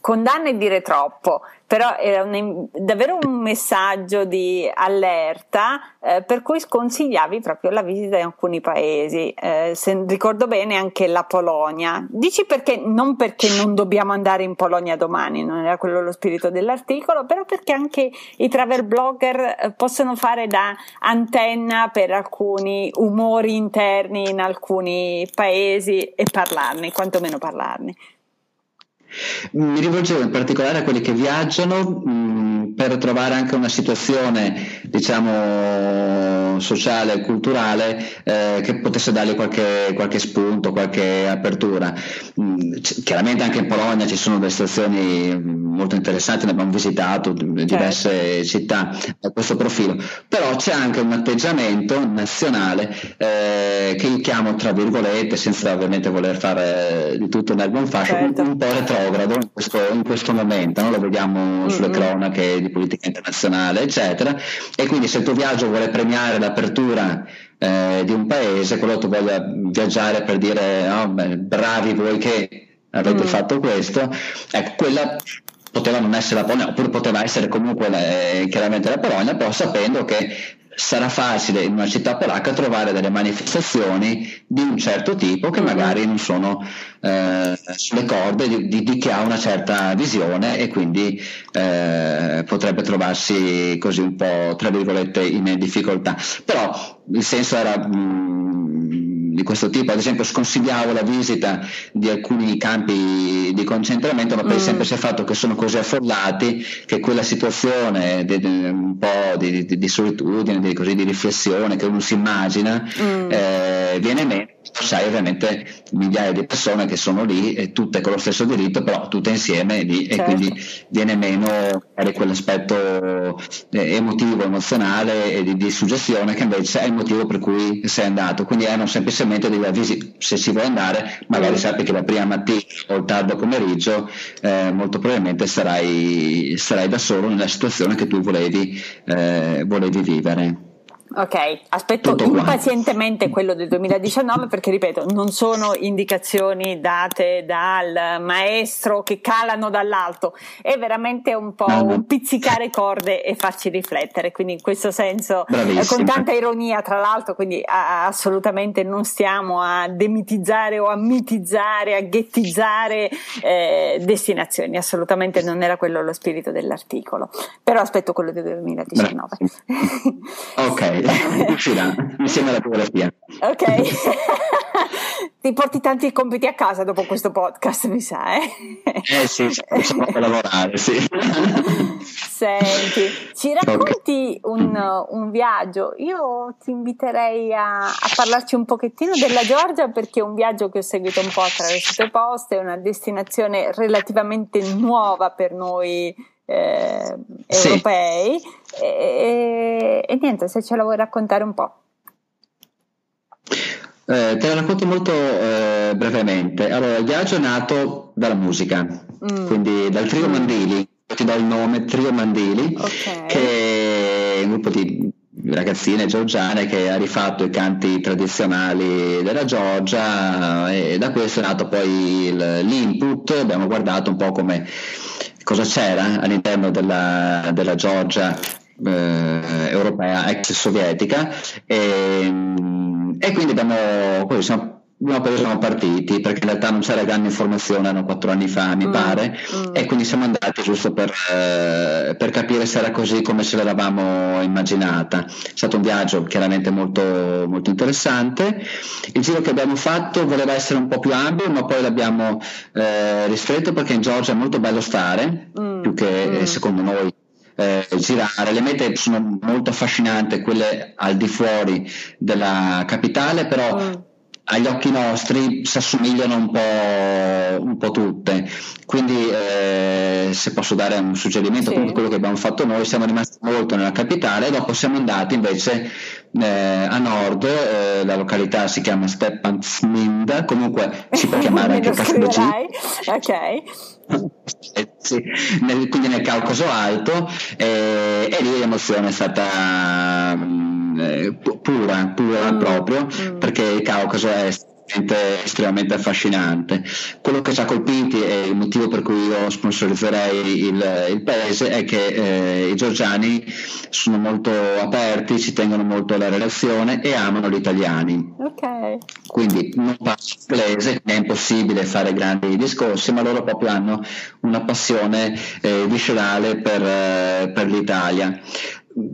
condanna e dire troppo, però era un, davvero un messaggio di allerta eh, per cui sconsigliavi proprio la visita in alcuni paesi, eh, se ricordo bene anche la Polonia. Dici perché? Non perché non dobbiamo andare in Polonia domani, non era quello lo spirito dell'articolo, però perché anche i travel blogger eh, possono fare da antenna per alcuni umori interni in alcuni paesi e parlarne, quantomeno parlarne. Mi rivolgevo in particolare a quelli che viaggiano mm, per trovare anche una situazione, diciamo, sociale e culturale eh, che potesse dargli qualche, qualche, spunto, qualche apertura. Mm, c- chiaramente anche in Polonia ci sono delle situazioni molto interessanti, ne abbiamo visitato diverse certo. città a questo profilo, però c'è anche un atteggiamento nazionale eh, che io chiamo, tra virgolette, senza ovviamente voler fare di tutto nel buon fascio, certo. un po' retro retrogrado in questo, in questo momento, no? lo vediamo mm-hmm. sulle cronache di politica internazionale, eccetera, e quindi se il tuo viaggio vuole premiare l'apertura eh, di un paese, quello tu voglia viaggiare per dire oh, beh, bravi voi che avete mm. fatto questo, ecco, quella poteva non essere la Polonia, oppure poteva essere comunque eh, chiaramente la Polonia, però sapendo che sarà facile in una città polacca trovare delle manifestazioni di un certo tipo che mm-hmm. magari non sono eh, sulle corde di, di, di, chi ha una certa visione e quindi eh, potrebbe trovarsi così un po' tra virgolette in difficoltà. Però il senso era mh, mm, di questo tipo, ad esempio sconsigliavo la visita di alcuni campi di concentramento, ma per il mm. semplice fatto che sono così affollati che quella situazione di, di, un po' di, di solitudine, di, così, di riflessione che uno si immagina mm. eh, viene meno sai ovviamente migliaia di persone che sono lì e tutte con lo stesso diritto però tutte insieme lì certo. e quindi viene meno quell'aspetto eh, emotivo, emozionale e di, di, suggestione che invece è il motivo per cui sei andato quindi erano semplicemente degli avvisi se si vuole andare magari mm. sappi che la prima mattina o il tardo pomeriggio eh, molto probabilmente sarai, sarai, da solo nella situazione che tu volevi, eh, volevi vivere Ok, aspetto Tutto impazientemente qua. quello del 2019 perché ripeto, non sono indicazioni date dal maestro che calano dall'alto, è veramente un po' ah, un pizzicare corde e farci riflettere, quindi in questo senso eh, con tanta ironia tra l'altro, quindi a, assolutamente non stiamo a demitizzare o a mitizzare, a ghettizzare eh, destinazioni, assolutamente non era quello lo spirito dell'articolo, però aspetto quello del 2019. ok uscirà insieme alla fotografia. Ok. Ti porti tanti compiti a casa dopo questo podcast, mi sa, eh? Eh sì, possiamo lavorare, sì. Senti, ci racconti un, un viaggio? Io ti inviterei a, a, parlarci un pochettino della Georgia perché è un viaggio che ho seguito un po' attraverso i tuoi post, è una destinazione relativamente nuova per noi eh, europei. Sì. E, e, niente, se ce la vuoi raccontare un po'. Eh, te la racconto molto eh, brevemente. Allora, il viaggio è nato dalla musica, mm. quindi dal trio mm. Mandili, ti do il nome, Trio Mandili, okay. che è un gruppo di ragazzine georgiane che ha rifatto i canti tradizionali della Georgia e da questo è nato poi l'input, abbiamo guardato un po' come cosa c'era all'interno della, della Georgia eh, europea ex sovietica? E, e quindi abbiamo, poi siamo No, perché siamo partiti, perché in realtà non c'era grande informazione, erano quattro anni fa mi mm, pare, mm. e quindi siamo andati giusto per, eh, per, capire se era così come ce l'eravamo immaginata. È stato un viaggio chiaramente molto, molto interessante. Il giro che abbiamo fatto voleva essere un po' più ampio, ma poi l'abbiamo eh, ristretto perché in Georgia è molto bello stare, mm, più che mm. secondo noi eh, girare. Le mete sono molto affascinanti, quelle al di fuori della capitale, però mm agli occhi nostri si assomigliano un po', un po tutte. Quindi, eh, se posso dare un suggerimento, sì. quello che abbiamo fatto noi, siamo rimasti molto nella capitale dopo siamo andati invece eh, a nord, eh, la località si chiama Stepan Sminda, comunque si può chiamare anche Castelgi. Ok. Eh, sì, nel, quindi nel Caucaso Alto eh, e lì l'emozione è stata eh, pura, pura mm. proprio, mm. perché il Caucaso è estremamente affascinante. Quello che ci ha colpiti e il motivo per cui io sponsorizzerei il, il paese è che eh, i georgiani sono molto aperti, ci tengono molto alla relazione e amano gli italiani. Okay. Quindi non parlo inglese, è impossibile fare grandi discorsi, ma loro proprio hanno una passione eh, viscerale per, eh, per l'Italia.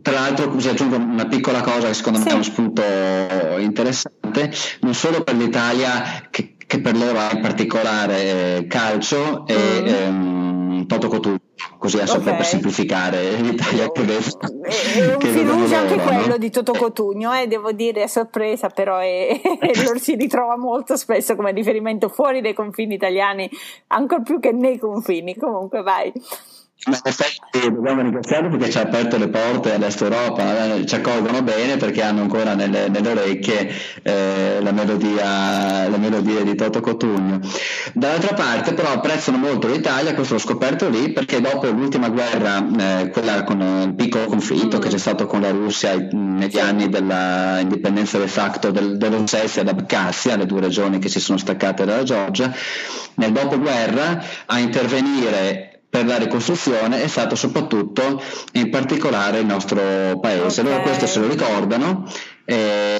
Tra l'altro così aggiungo una piccola cosa che secondo me è uno spunto interessante, non solo per l'Italia che, che per loro ha in particolare eh, calcio e mm. ehm, Toto così adesso okay. per semplificare l'Italia che vedo. È un fiducia anche quello no? di Toto Cotugno, eh, devo dire, è sorpresa però e lo si ritrova molto spesso come riferimento fuori dai confini italiani, ancora più che nei confini, comunque vai. Ma in effetti dobbiamo ringraziarlo perché ci ha aperto le porte all'Est Europa, eh, ci accolgono bene perché hanno ancora nelle, nelle orecchie eh, la, melodia, la, melodia, di Toto Cotugno. Dall'altra parte però apprezzano molto l'Italia, questo l'ho scoperto lì perché dopo l'ultima guerra, eh, quella con il piccolo conflitto mm. che c'è stato con la Russia negli anni dell'indipendenza de facto del, dell'Ossetia ed Abkhazia, le due regioni che si sono staccate dalla Georgia, nel dopoguerra a intervenire per la ricostruzione è stato soprattutto in particolare il nostro paese. Okay. Loro questo se lo ricordano, eh,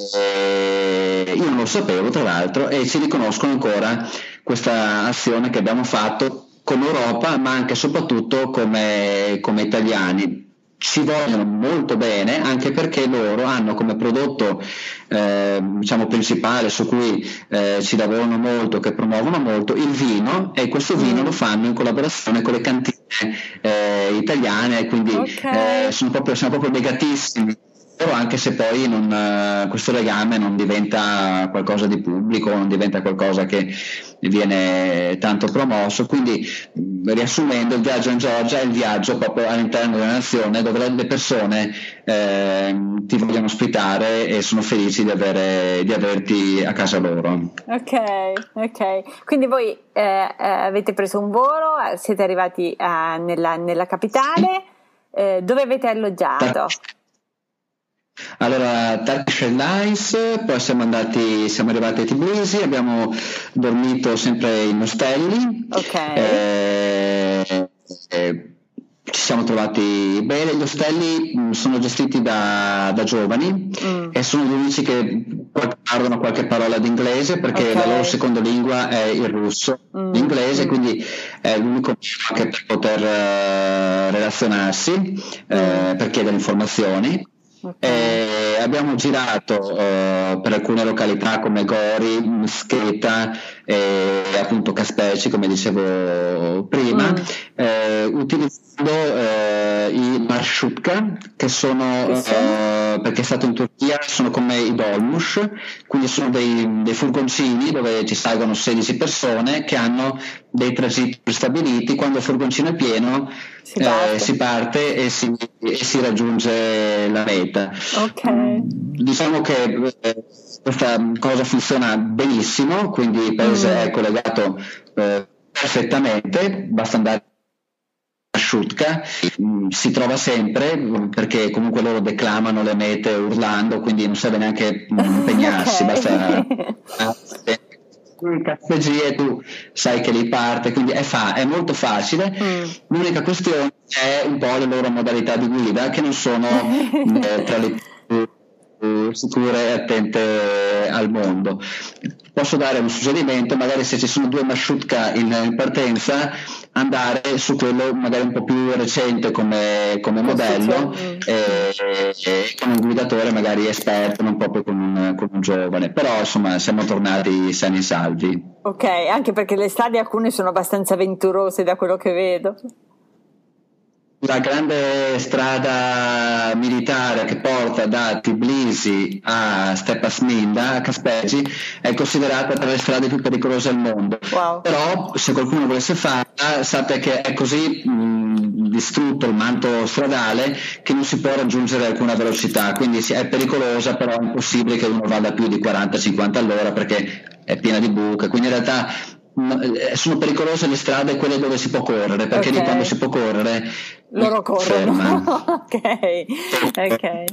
io non lo sapevo tra l'altro e ci riconoscono ancora questa azione che abbiamo fatto come Europa ma anche e soprattutto come, come italiani ci vogliono molto bene anche perché loro hanno come prodotto eh, diciamo principale su cui eh, ci lavorano molto, che promuovono molto, il vino e questo vino lo fanno in collaborazione con le cantine eh, italiane, quindi okay. Eh, sono, proprio, sono proprio legatissimi anche se poi non, uh, questo legame non diventa qualcosa di pubblico, non diventa qualcosa che viene tanto promosso. Quindi, riassumendo, il viaggio in Georgia è il viaggio proprio all'interno della nazione dove le persone eh, ti vogliono ospitare e sono felici di, avere, di, averti a casa loro. Ok, ok. Quindi voi eh, eh avete preso un volo, siete arrivati eh, nella, nella, capitale, eh, dove avete alloggiato? Allora, Turkish Airlines, poi siamo andati, siamo arrivati a Tbilisi, abbiamo dormito sempre in ostelli. Ok. Eh, eh, ci siamo trovati bene, gli ostelli mm, sono gestiti da, da giovani mm. e sono gli unici che parlano qualche parola d'inglese perché okay. la loro seconda lingua è il russo, mm. l'inglese, mm. quindi è l'unico modo anche per poter uh, relazionarsi, uh, per chiedere informazioni. Okay. abbiamo girato uh, per alcune località come Gori, Scheta e appunto Caspeci, come dicevo prima, mm. eh, utilizzando eh, i marshutka, che sono, eh, perché è stato in Turchia, sono come i dolmush, quindi sono dei, dei furgoncini dove ci salgono 16 persone che hanno dei tragitti stabiliti, quando il furgoncino è pieno si parte, eh, si parte e, si, e, si, raggiunge la meta. Okay. Diciamo che eh, questa cosa funziona benissimo, quindi il paese mm. è collegato eh, perfettamente, basta andare a Shutka, mm, si trova sempre perché comunque loro declamano le mete urlando, quindi non serve neanche mm, impegnarsi, basta caffeggie tu sai che li parte, quindi è, fa- è molto facile. Mm. L'unica questione è un po' le loro modalità di guida che non sono eh, tra le più sicure e attente al mondo. Posso dare un suggerimento, magari se ci sono due Mashutka in, in partenza, andare su quello magari un po' più recente come, come modello e, e, con un guidatore magari esperto, non proprio con un, con un, giovane, però insomma siamo tornati sani e salvi. Ok, anche perché le strade alcune sono abbastanza avventurose da quello che vedo la grande strada militare che porta da Tbilisi a Stepasminda, a Caspegi, è considerata tra le strade più pericolose al mondo. Wow. Però se qualcuno volesse farla, sapete che è così mh, distrutto il manto stradale che non si può raggiungere alcuna velocità, quindi è pericolosa, però è impossibile che uno vada più di 40-50 all'ora perché è piena di buche, quindi in realtà sono pericolose le strade quelle dove si può correre perché okay. lì quando si può correre loro corrono. ok ok.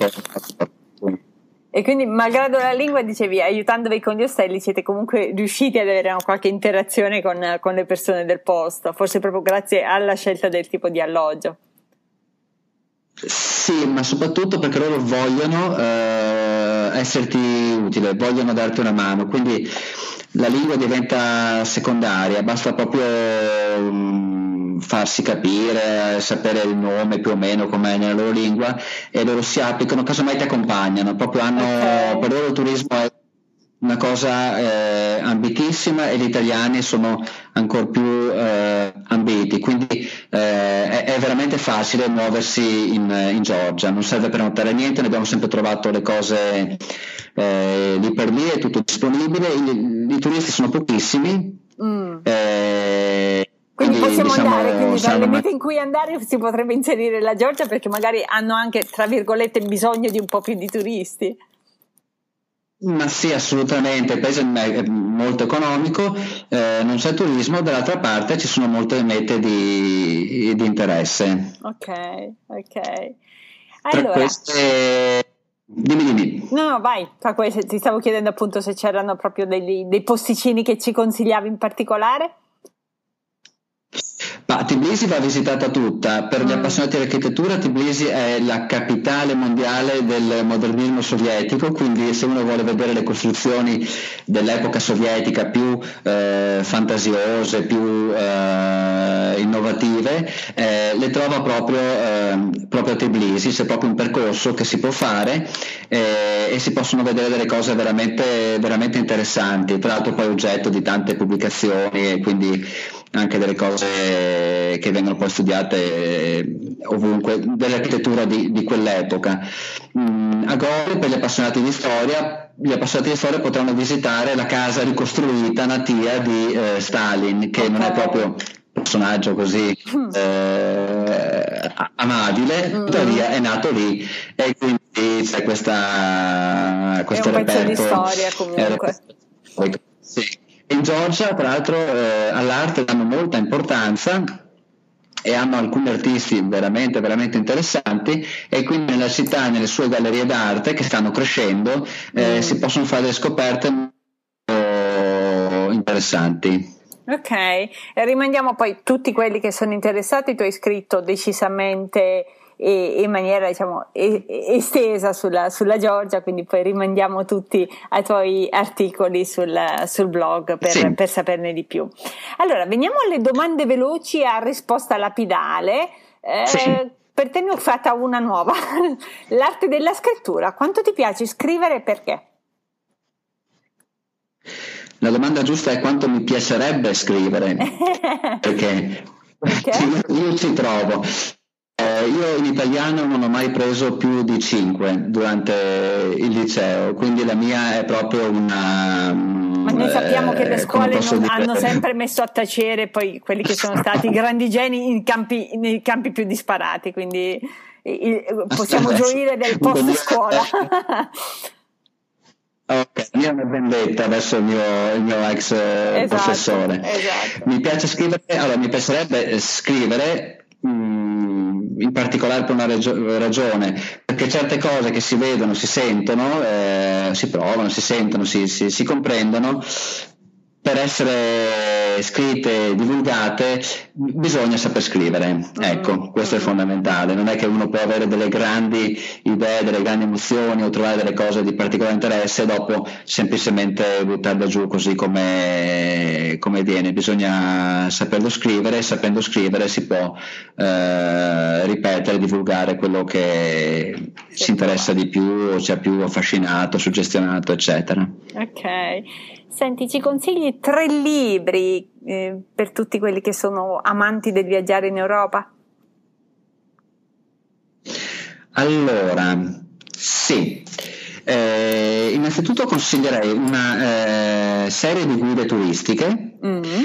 E quindi malgrado la lingua dicevi aiutandovi con gli ostelli siete comunque riusciti ad avere qualche interazione con, con le persone del posto forse proprio grazie alla scelta del tipo di alloggio. Sì, ma soprattutto perché loro vogliono eh, esserti utile, vogliono darti una mano, quindi la lingua diventa secondaria, basta proprio um, farsi capire, sapere il nome più o meno com'è nella loro lingua e loro si applicano, casomai ti accompagnano, proprio hanno, okay. per loro il turismo è una cosa eh, ambitissima e gli italiani sono ancora più eh, ambiti, quindi eh, è, è, veramente facile muoversi in, in, Georgia, non serve prenotare niente, ne abbiamo sempre trovato le cose eh, lì per lì, è tutto disponibile, i, i turisti sono pochissimi. Mm. Eh, quindi, quindi possiamo diciamo, andare, quindi dalle mete in cui andare si potrebbe inserire la Georgia perché magari hanno anche, tra virgolette, bisogno di un po' più di turisti. Ma sì, assolutamente, il paese è molto economico, eh, non c'è turismo, dall'altra parte ci sono molte mete di, di interesse. Ok, ok. Allora, Tra queste... Dimmi, dimmi. No, no, vai, ti stavo chiedendo appunto se c'erano proprio dei, dei posticini che ci consigliavi in particolare. Ma Tbilisi va visitata tutta, per gli mm. appassionati di architettura Tbilisi è la capitale mondiale del modernismo sovietico, quindi se uno vuole vedere le costruzioni dell'epoca sovietica più eh, fantasiose, più eh, innovative, eh, le trova proprio, ehm, proprio, a Tbilisi, c'è proprio un percorso che si può fare eh, e si possono vedere delle cose veramente, veramente interessanti, tra l'altro poi oggetto di tante pubblicazioni e quindi anche delle cose che vengono poi studiate eh, ovunque, dell'architettura di, di quell'epoca. Mm, a Gori, per gli appassionati di storia, gli appassionati di storia potranno visitare la casa ricostruita natia di eh, Stalin, che non è proprio un personaggio così mm. eh, amabile, mm. tuttavia è nato lì e quindi c'è questa, questo è un pezzo di storia comunque. Eh, sì in Georgia, tra l'altro, eh, all'arte danno molta importanza e hanno alcuni artisti veramente, veramente interessanti e quindi nella città, nelle sue gallerie d'arte che stanno crescendo, eh, mm. si possono fare delle scoperte molto interessanti. Ok, e rimandiamo poi tutti quelli che sono interessati, tu hai scritto decisamente in maniera diciamo estesa sulla, sulla, Georgia, quindi poi rimandiamo tutti ai tuoi articoli sul, sul blog per, sì. per, saperne di più. Allora, veniamo alle domande veloci a risposta lapidale. Eh, sì. Per te ne ho fatta una nuova, l'arte della scrittura. Quanto ti piace scrivere e perché? La domanda giusta è quanto mi piacerebbe scrivere, perché, perché? io ci trovo eh, io in italiano non ho mai preso più di 5 durante il liceo, quindi la mia è proprio una... Ma noi sappiamo eh, che le scuole hanno sempre messo a tacere poi quelli che sono stati grandi geni in campi, nei campi più disparati, quindi possiamo gioire del post scuola. Ok, io una vendetta verso il mio, il mio ex eh, esatto, professore. Esatto. Mi piace scrivere, allora mi piacerebbe scrivere in particolare per una ragione, perché certe cose che si vedono, si sentono, eh, si provano, si sentono, si, si, si comprendono, per essere scritte, divulgate, bisogna saper scrivere. Mm-hmm. Ecco, questo è fondamentale. Non è che uno può avere delle grandi idee, delle grandi emozioni o trovare delle cose di particolare interesse e dopo semplicemente buttarle giù così come, come viene. Bisogna saperlo scrivere e sapendo scrivere si può eh, ripetere, divulgare quello che ci interessa di più o ci ha più affascinato, suggestionato, eccetera. Ok. Senti, ci consigli tre libri eh, per tutti quelli che sono amanti del viaggiare in Europa? Allora, sì. Eh, innanzitutto consiglierei una eh, serie di guide turistiche mm-hmm.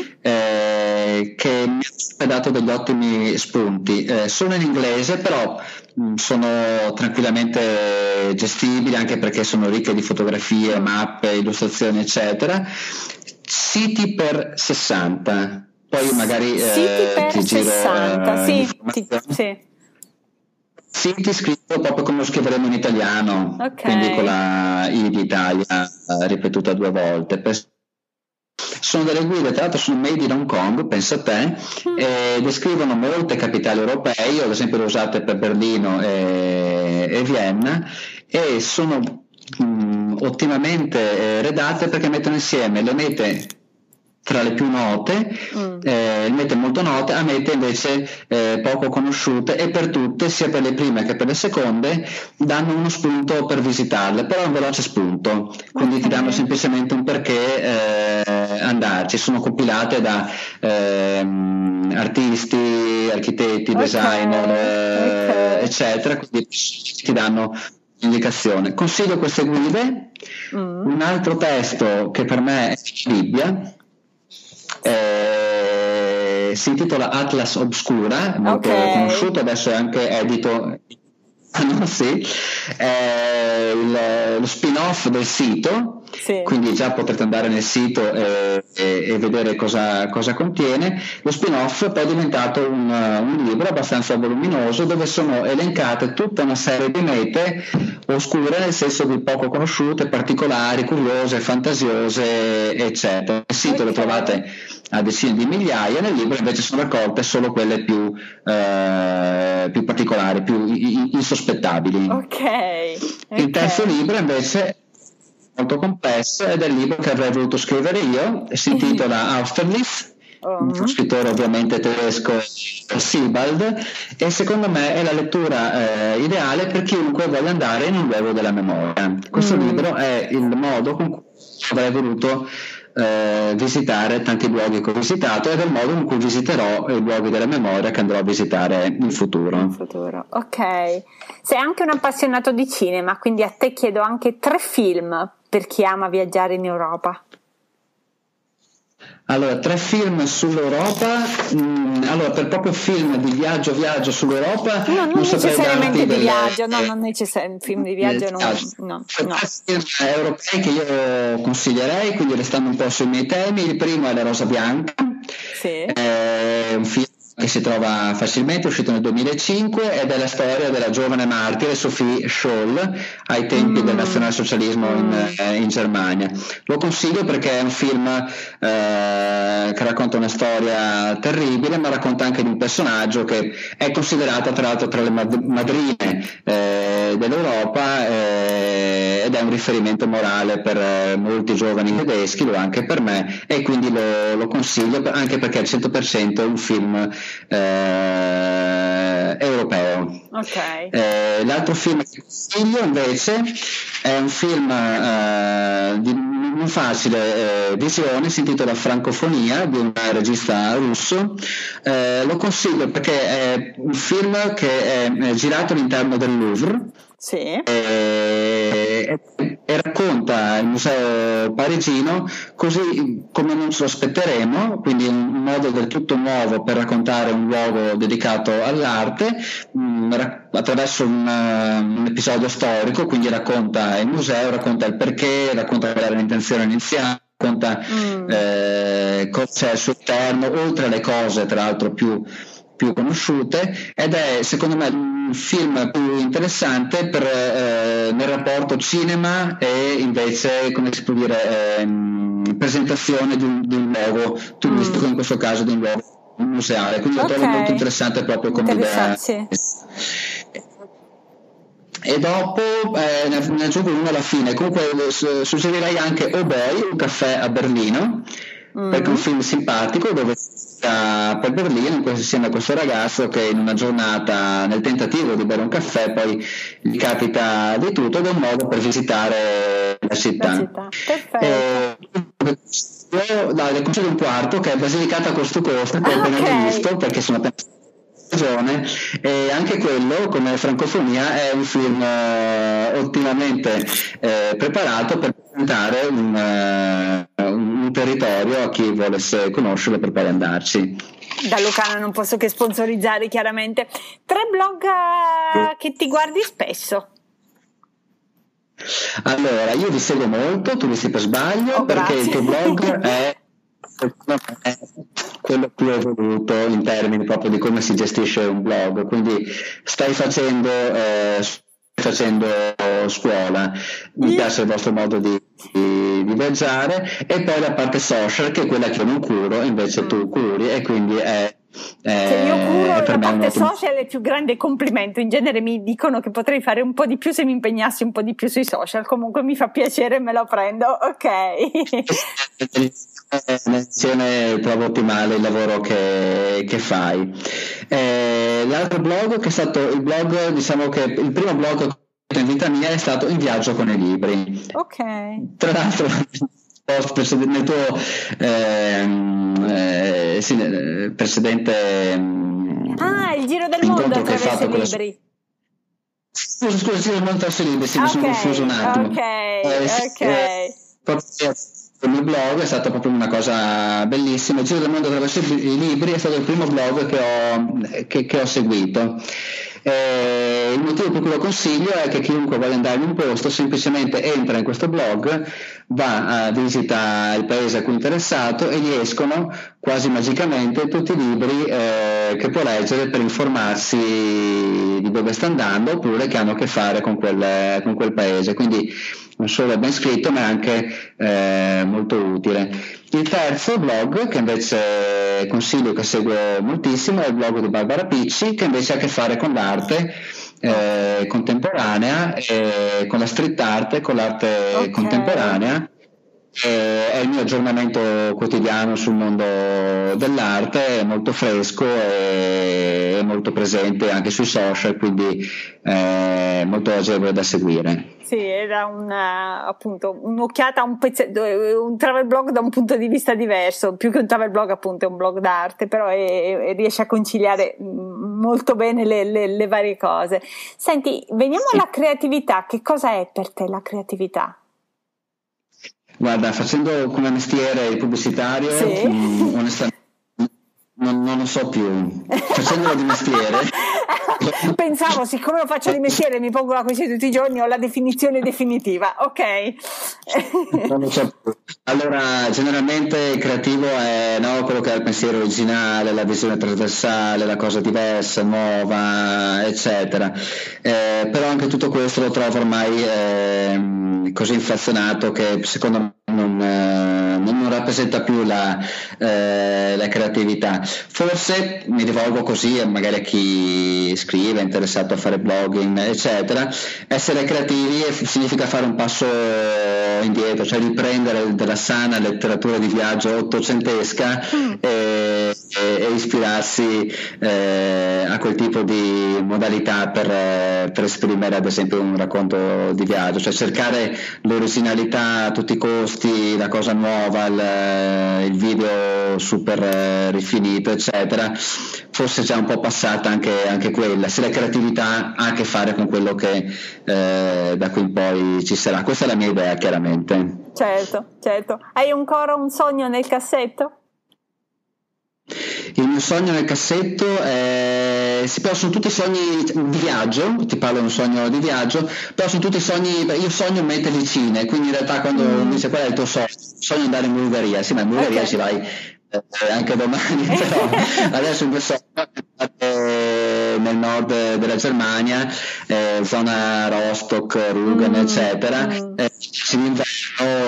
Eh, che mi hanno dato degli ottimi spunti. Eh, sono in inglese, però mh, mm, sono tranquillamente gestibili anche perché sono ricche di fotografie, mappe, illustrazioni, eccetera. Siti per 60. Poi magari Siti eh, per ti 60, giro, sì, ti, sì. Siti scritto proprio come lo scriveremo in italiano, okay. quindi con la I di Italia eh, ripetuta due volte. Sono delle guide, tra l'altro sono made in Hong Kong, pensa a te, mm. descrivono molte capitali europee, io ad esempio le ho usate per Berlino e, e Vienna, e sono mh, mm, ottimamente eh, redate perché mettono insieme le mete tra le più note, mm. eh, mete molto note, a mete invece eh, poco conosciute e per tutte, sia per le prime che per le seconde, danno uno spunto per visitarle, però è un veloce spunto, quindi okay. ti danno semplicemente un perché eh, andarci, sono compilate da ehm, artisti, architetti, okay. designer, eh, okay. eccetera, quindi ti danno indicazione. Consiglio queste guide, mm. un altro testo che per me è la Bibbia, eh, si intitola Atlas Obscura, molto okay. conosciuto, adesso è anche edito sì, è il, lo spin-off del sito, sì. quindi già potrete andare nel sito e, e, e vedere cosa, cosa, contiene. Lo spin-off poi è diventato un, un, libro abbastanza voluminoso dove sono elencate tutta una serie di mete oscure, nel senso di poco conosciute, particolari, curiose, fantasiose, eccetera. Il sito okay. lo trovate a decine di migliaia, nel libro invece sono raccolte solo quelle più, eh, più particolari, più insospettabili. Okay, ok. Il terzo libro invece molto complesso ed è il libro che avrei voluto scrivere io, si intitola Austerlitz, uh-huh. un scrittore ovviamente tedesco Sebald e secondo me è la lettura eh, ideale per chiunque voglia andare in un luogo della memoria. Questo mm. libro è il modo con cui avrei voluto eh, visitare tanti luoghi che ho visitato ed è il modo in cui visiterò i luoghi della memoria che andrò a visitare in futuro. In futuro. Ok, sei anche un appassionato di cinema, quindi a te chiedo anche tre film per chi ama viaggiare in Europa. Allora, tre film sull'Europa. Mm, allora, per proprio film di viaggio, viaggio sull'Europa. No, non, non necessariamente di delle... viaggio, no, non necessariamente film di viaggio. No, no, no. film europei che io consiglierei, quindi restando un po' sui miei temi. Il primo è La Rosa Bianca. Sì. È un film che si trova facilmente, è uscito nel 2005 ed è la storia della giovane martire Sophie Scholl ai tempi mm. del nazionalsocialismo in, eh, in, Germania. Lo consiglio perché è un film eh, che racconta una storia terribile, ma racconta anche di un personaggio che è considerato tra l'altro tra le madrine eh, dell'Europa eh, ed è un riferimento morale per eh, molti giovani tedeschi, lo è anche per me, e quindi lo, lo consiglio anche perché al 100% è un film eh, europeo. Okay. Eh, l'altro film che consiglio invece è un film eh, di non facile visione, si intitola Francofonia di un regista russo. Lo consiglio perché è un film che è girato all'interno del Louvre Sì. E, e, racconta il museo parigino così come non ce lo aspetteremo, quindi un modo del tutto nuovo per raccontare un luogo dedicato all'arte mh, mm, attraverso un, un, episodio storico, quindi racconta il museo, racconta il perché, racconta qual era l'intenzione iniziale racconta mm. eh, cosa c'è sul terno, oltre alle cose tra l'altro più, più, conosciute ed è secondo me il film più interessante per, eh, nel rapporto cinema e invece come si può dire eh, presentazione di un, di un luogo turistico, mm. in questo caso di un luogo museale, quindi okay. lo trovo molto interessante proprio come idea. E dopo eh, ne, aggiungo uno alla fine comunque suggerirei anche Obey un caffè a Berlino mm-hmm. perché è un film simpatico dove sta per Berlino insieme a questo ragazzo che in una giornata nel tentativo di bere un caffè poi gli capita di tutto ed è un modo per visitare la città, la città. E, no, le consiglio un quarto che è Basilicata Costo Costa che ho appena okay. visto perché sono appena ragione e anche quello come francofonia è un film eh, ottimamente eh, preparato per presentare un, un, territorio a chi volesse conoscerlo per poi andarci. Da Lucana non posso che sponsorizzare chiaramente. Tre blog uh, che ti guardi spesso. Allora io vi seguo molto tu mi sei per sbaglio oh, perché il tuo blog è quello più evoluto in termini proprio di come si gestisce un blog, quindi stai facendo, eh, facendo scuola, mi piace il vostro modo di, di, di, viaggiare. E poi la parte social che è quella che io non curo, invece tu curi e quindi è eh, io curo la parte social è il più grande complimento. In genere mi dicono che potrei fare un po' di più se mi impegnassi un po' di più sui social. Comunque mi fa piacere e me lo prendo. Ok. Menzione trovo ottimale il lavoro che, che fai. Eh, l'altro blog che è stato il blog, diciamo che il primo blog in vita mia è stato In viaggio con i libri. Ok. Tra l'altro nel tuo ehm, eh, sì, precedente ehm, ah il giro del mondo attraverso i libri scusa scusa il giro del mondo attraverso i libri sì, okay, mi sono confuso un attimo ok eh, ok eh, il mio blog è stata proprio una cosa bellissima. Il Giro del Mondo attraverso i libri è stato il primo blog che ho, che, che ho seguito. Eh, il motivo per cui lo consiglio è che chiunque voglia andare in un posto semplicemente entra in questo blog, va a visita il paese a cui è interessato e gli escono quasi magicamente tutti i libri eh, che può leggere per informarsi di dove sta andando oppure che hanno a che fare con quel, con quel paese. Quindi non solo è ben scritto ma è anche eh, molto utile. Il terzo blog che invece consiglio che seguo moltissimo è il blog di Barbara Picci che invece ha a che fare con l'arte eh, contemporanea, eh, con la street art, con l'arte okay. contemporanea eh, è il mio aggiornamento quotidiano sul mondo dell'arte, è molto fresco e molto presente anche sui social, quindi è molto agevole da seguire. Sì, era una, appunto un'occhiata a un, pezzetto, un travel blog da un punto di vista diverso, più che un travel blog appunto è un blog d'arte, però è, è, riesce a conciliare molto bene le, le, le varie cose. Senti, veniamo sì. alla creatività, che cosa è per te la creatività? Guarda, facendo come mestiere il pubblicitario, sì. mm, onestamente non, non, lo so più. Facendolo di mestiere. Pensavo, siccome lo faccio di mestiere, mi pongo la questione tutti i giorni, ho la definizione definitiva. Ok. non lo so più. Allora, generalmente il creativo è no, quello che ha il pensiero originale, la visione trasversale, la cosa diversa, nuova, eccetera. Eh, però anche tutto questo lo trovo ormai eh, così inflazionato che secondo me non, eh, non rappresenta più la, eh, la, creatività. Forse mi rivolgo così magari a chi scrive, è interessato a fare blogging, eccetera. Essere creativi significa fare un passo indietro, cioè riprendere della sana letteratura di viaggio ottocentesca mm. e, e, e, ispirarsi eh, a quel tipo di modalità per, per esprimere ad esempio un racconto di viaggio, cioè cercare l'originalità a tutti i costi, la cosa nuova, il, eh, il video super eh, rifinito, eccetera, forse già un po' passata anche, anche, quella, se la creatività ha a che fare con quello che eh, da qui in poi ci sarà. Questa è la mia idea, chiaramente. Certo, certo. Hai ancora un sogno nel cassetto? Il mio sogno nel cassetto è, sì, però sono tutti sogni di viaggio, ti parlo di un sogno di viaggio, però sono tutti sogni, io sogno mette vicine, quindi in realtà quando mm. mi dice qual è il tuo sogno, sogno andare in Bulgaria, sì ma in Bulgaria okay. ci vai eh, anche domani, però adesso in questo eh, nel nord della Germania, eh, zona Rostock, Rugen, mm, eccetera, mm. eh, d'inverno e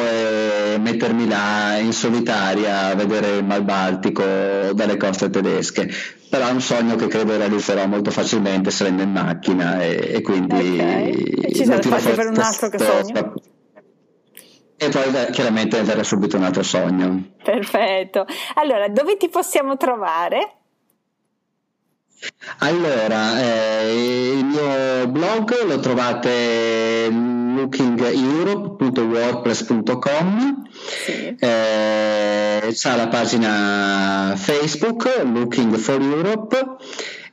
mettermi là in solitaria a vedere il Mar Baltico dalle coste tedesche. Però è un sogno che credo realizzerò molto facilmente salendo in macchina e, e quindi okay. ci sarà spazio per un altro che sogno. E poi chiaramente verrà subito un altro sogno. Perfetto. Allora, dove ti possiamo trovare? Allora, eh, il mio blog lo trovate lookingeurope.wordpress.com sì. eh, c'è la pagina Facebook Looking for Europe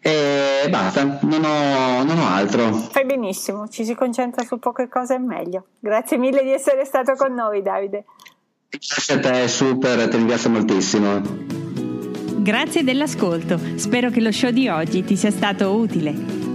e basta, non ho, non ho, altro. Fai benissimo, ci si concentra su poche cose e meglio. Grazie mille di essere stato con noi, Davide. Grazie a te, super, ti ringrazio moltissimo. Grazie dell'ascolto, spero che lo show di oggi ti sia stato utile.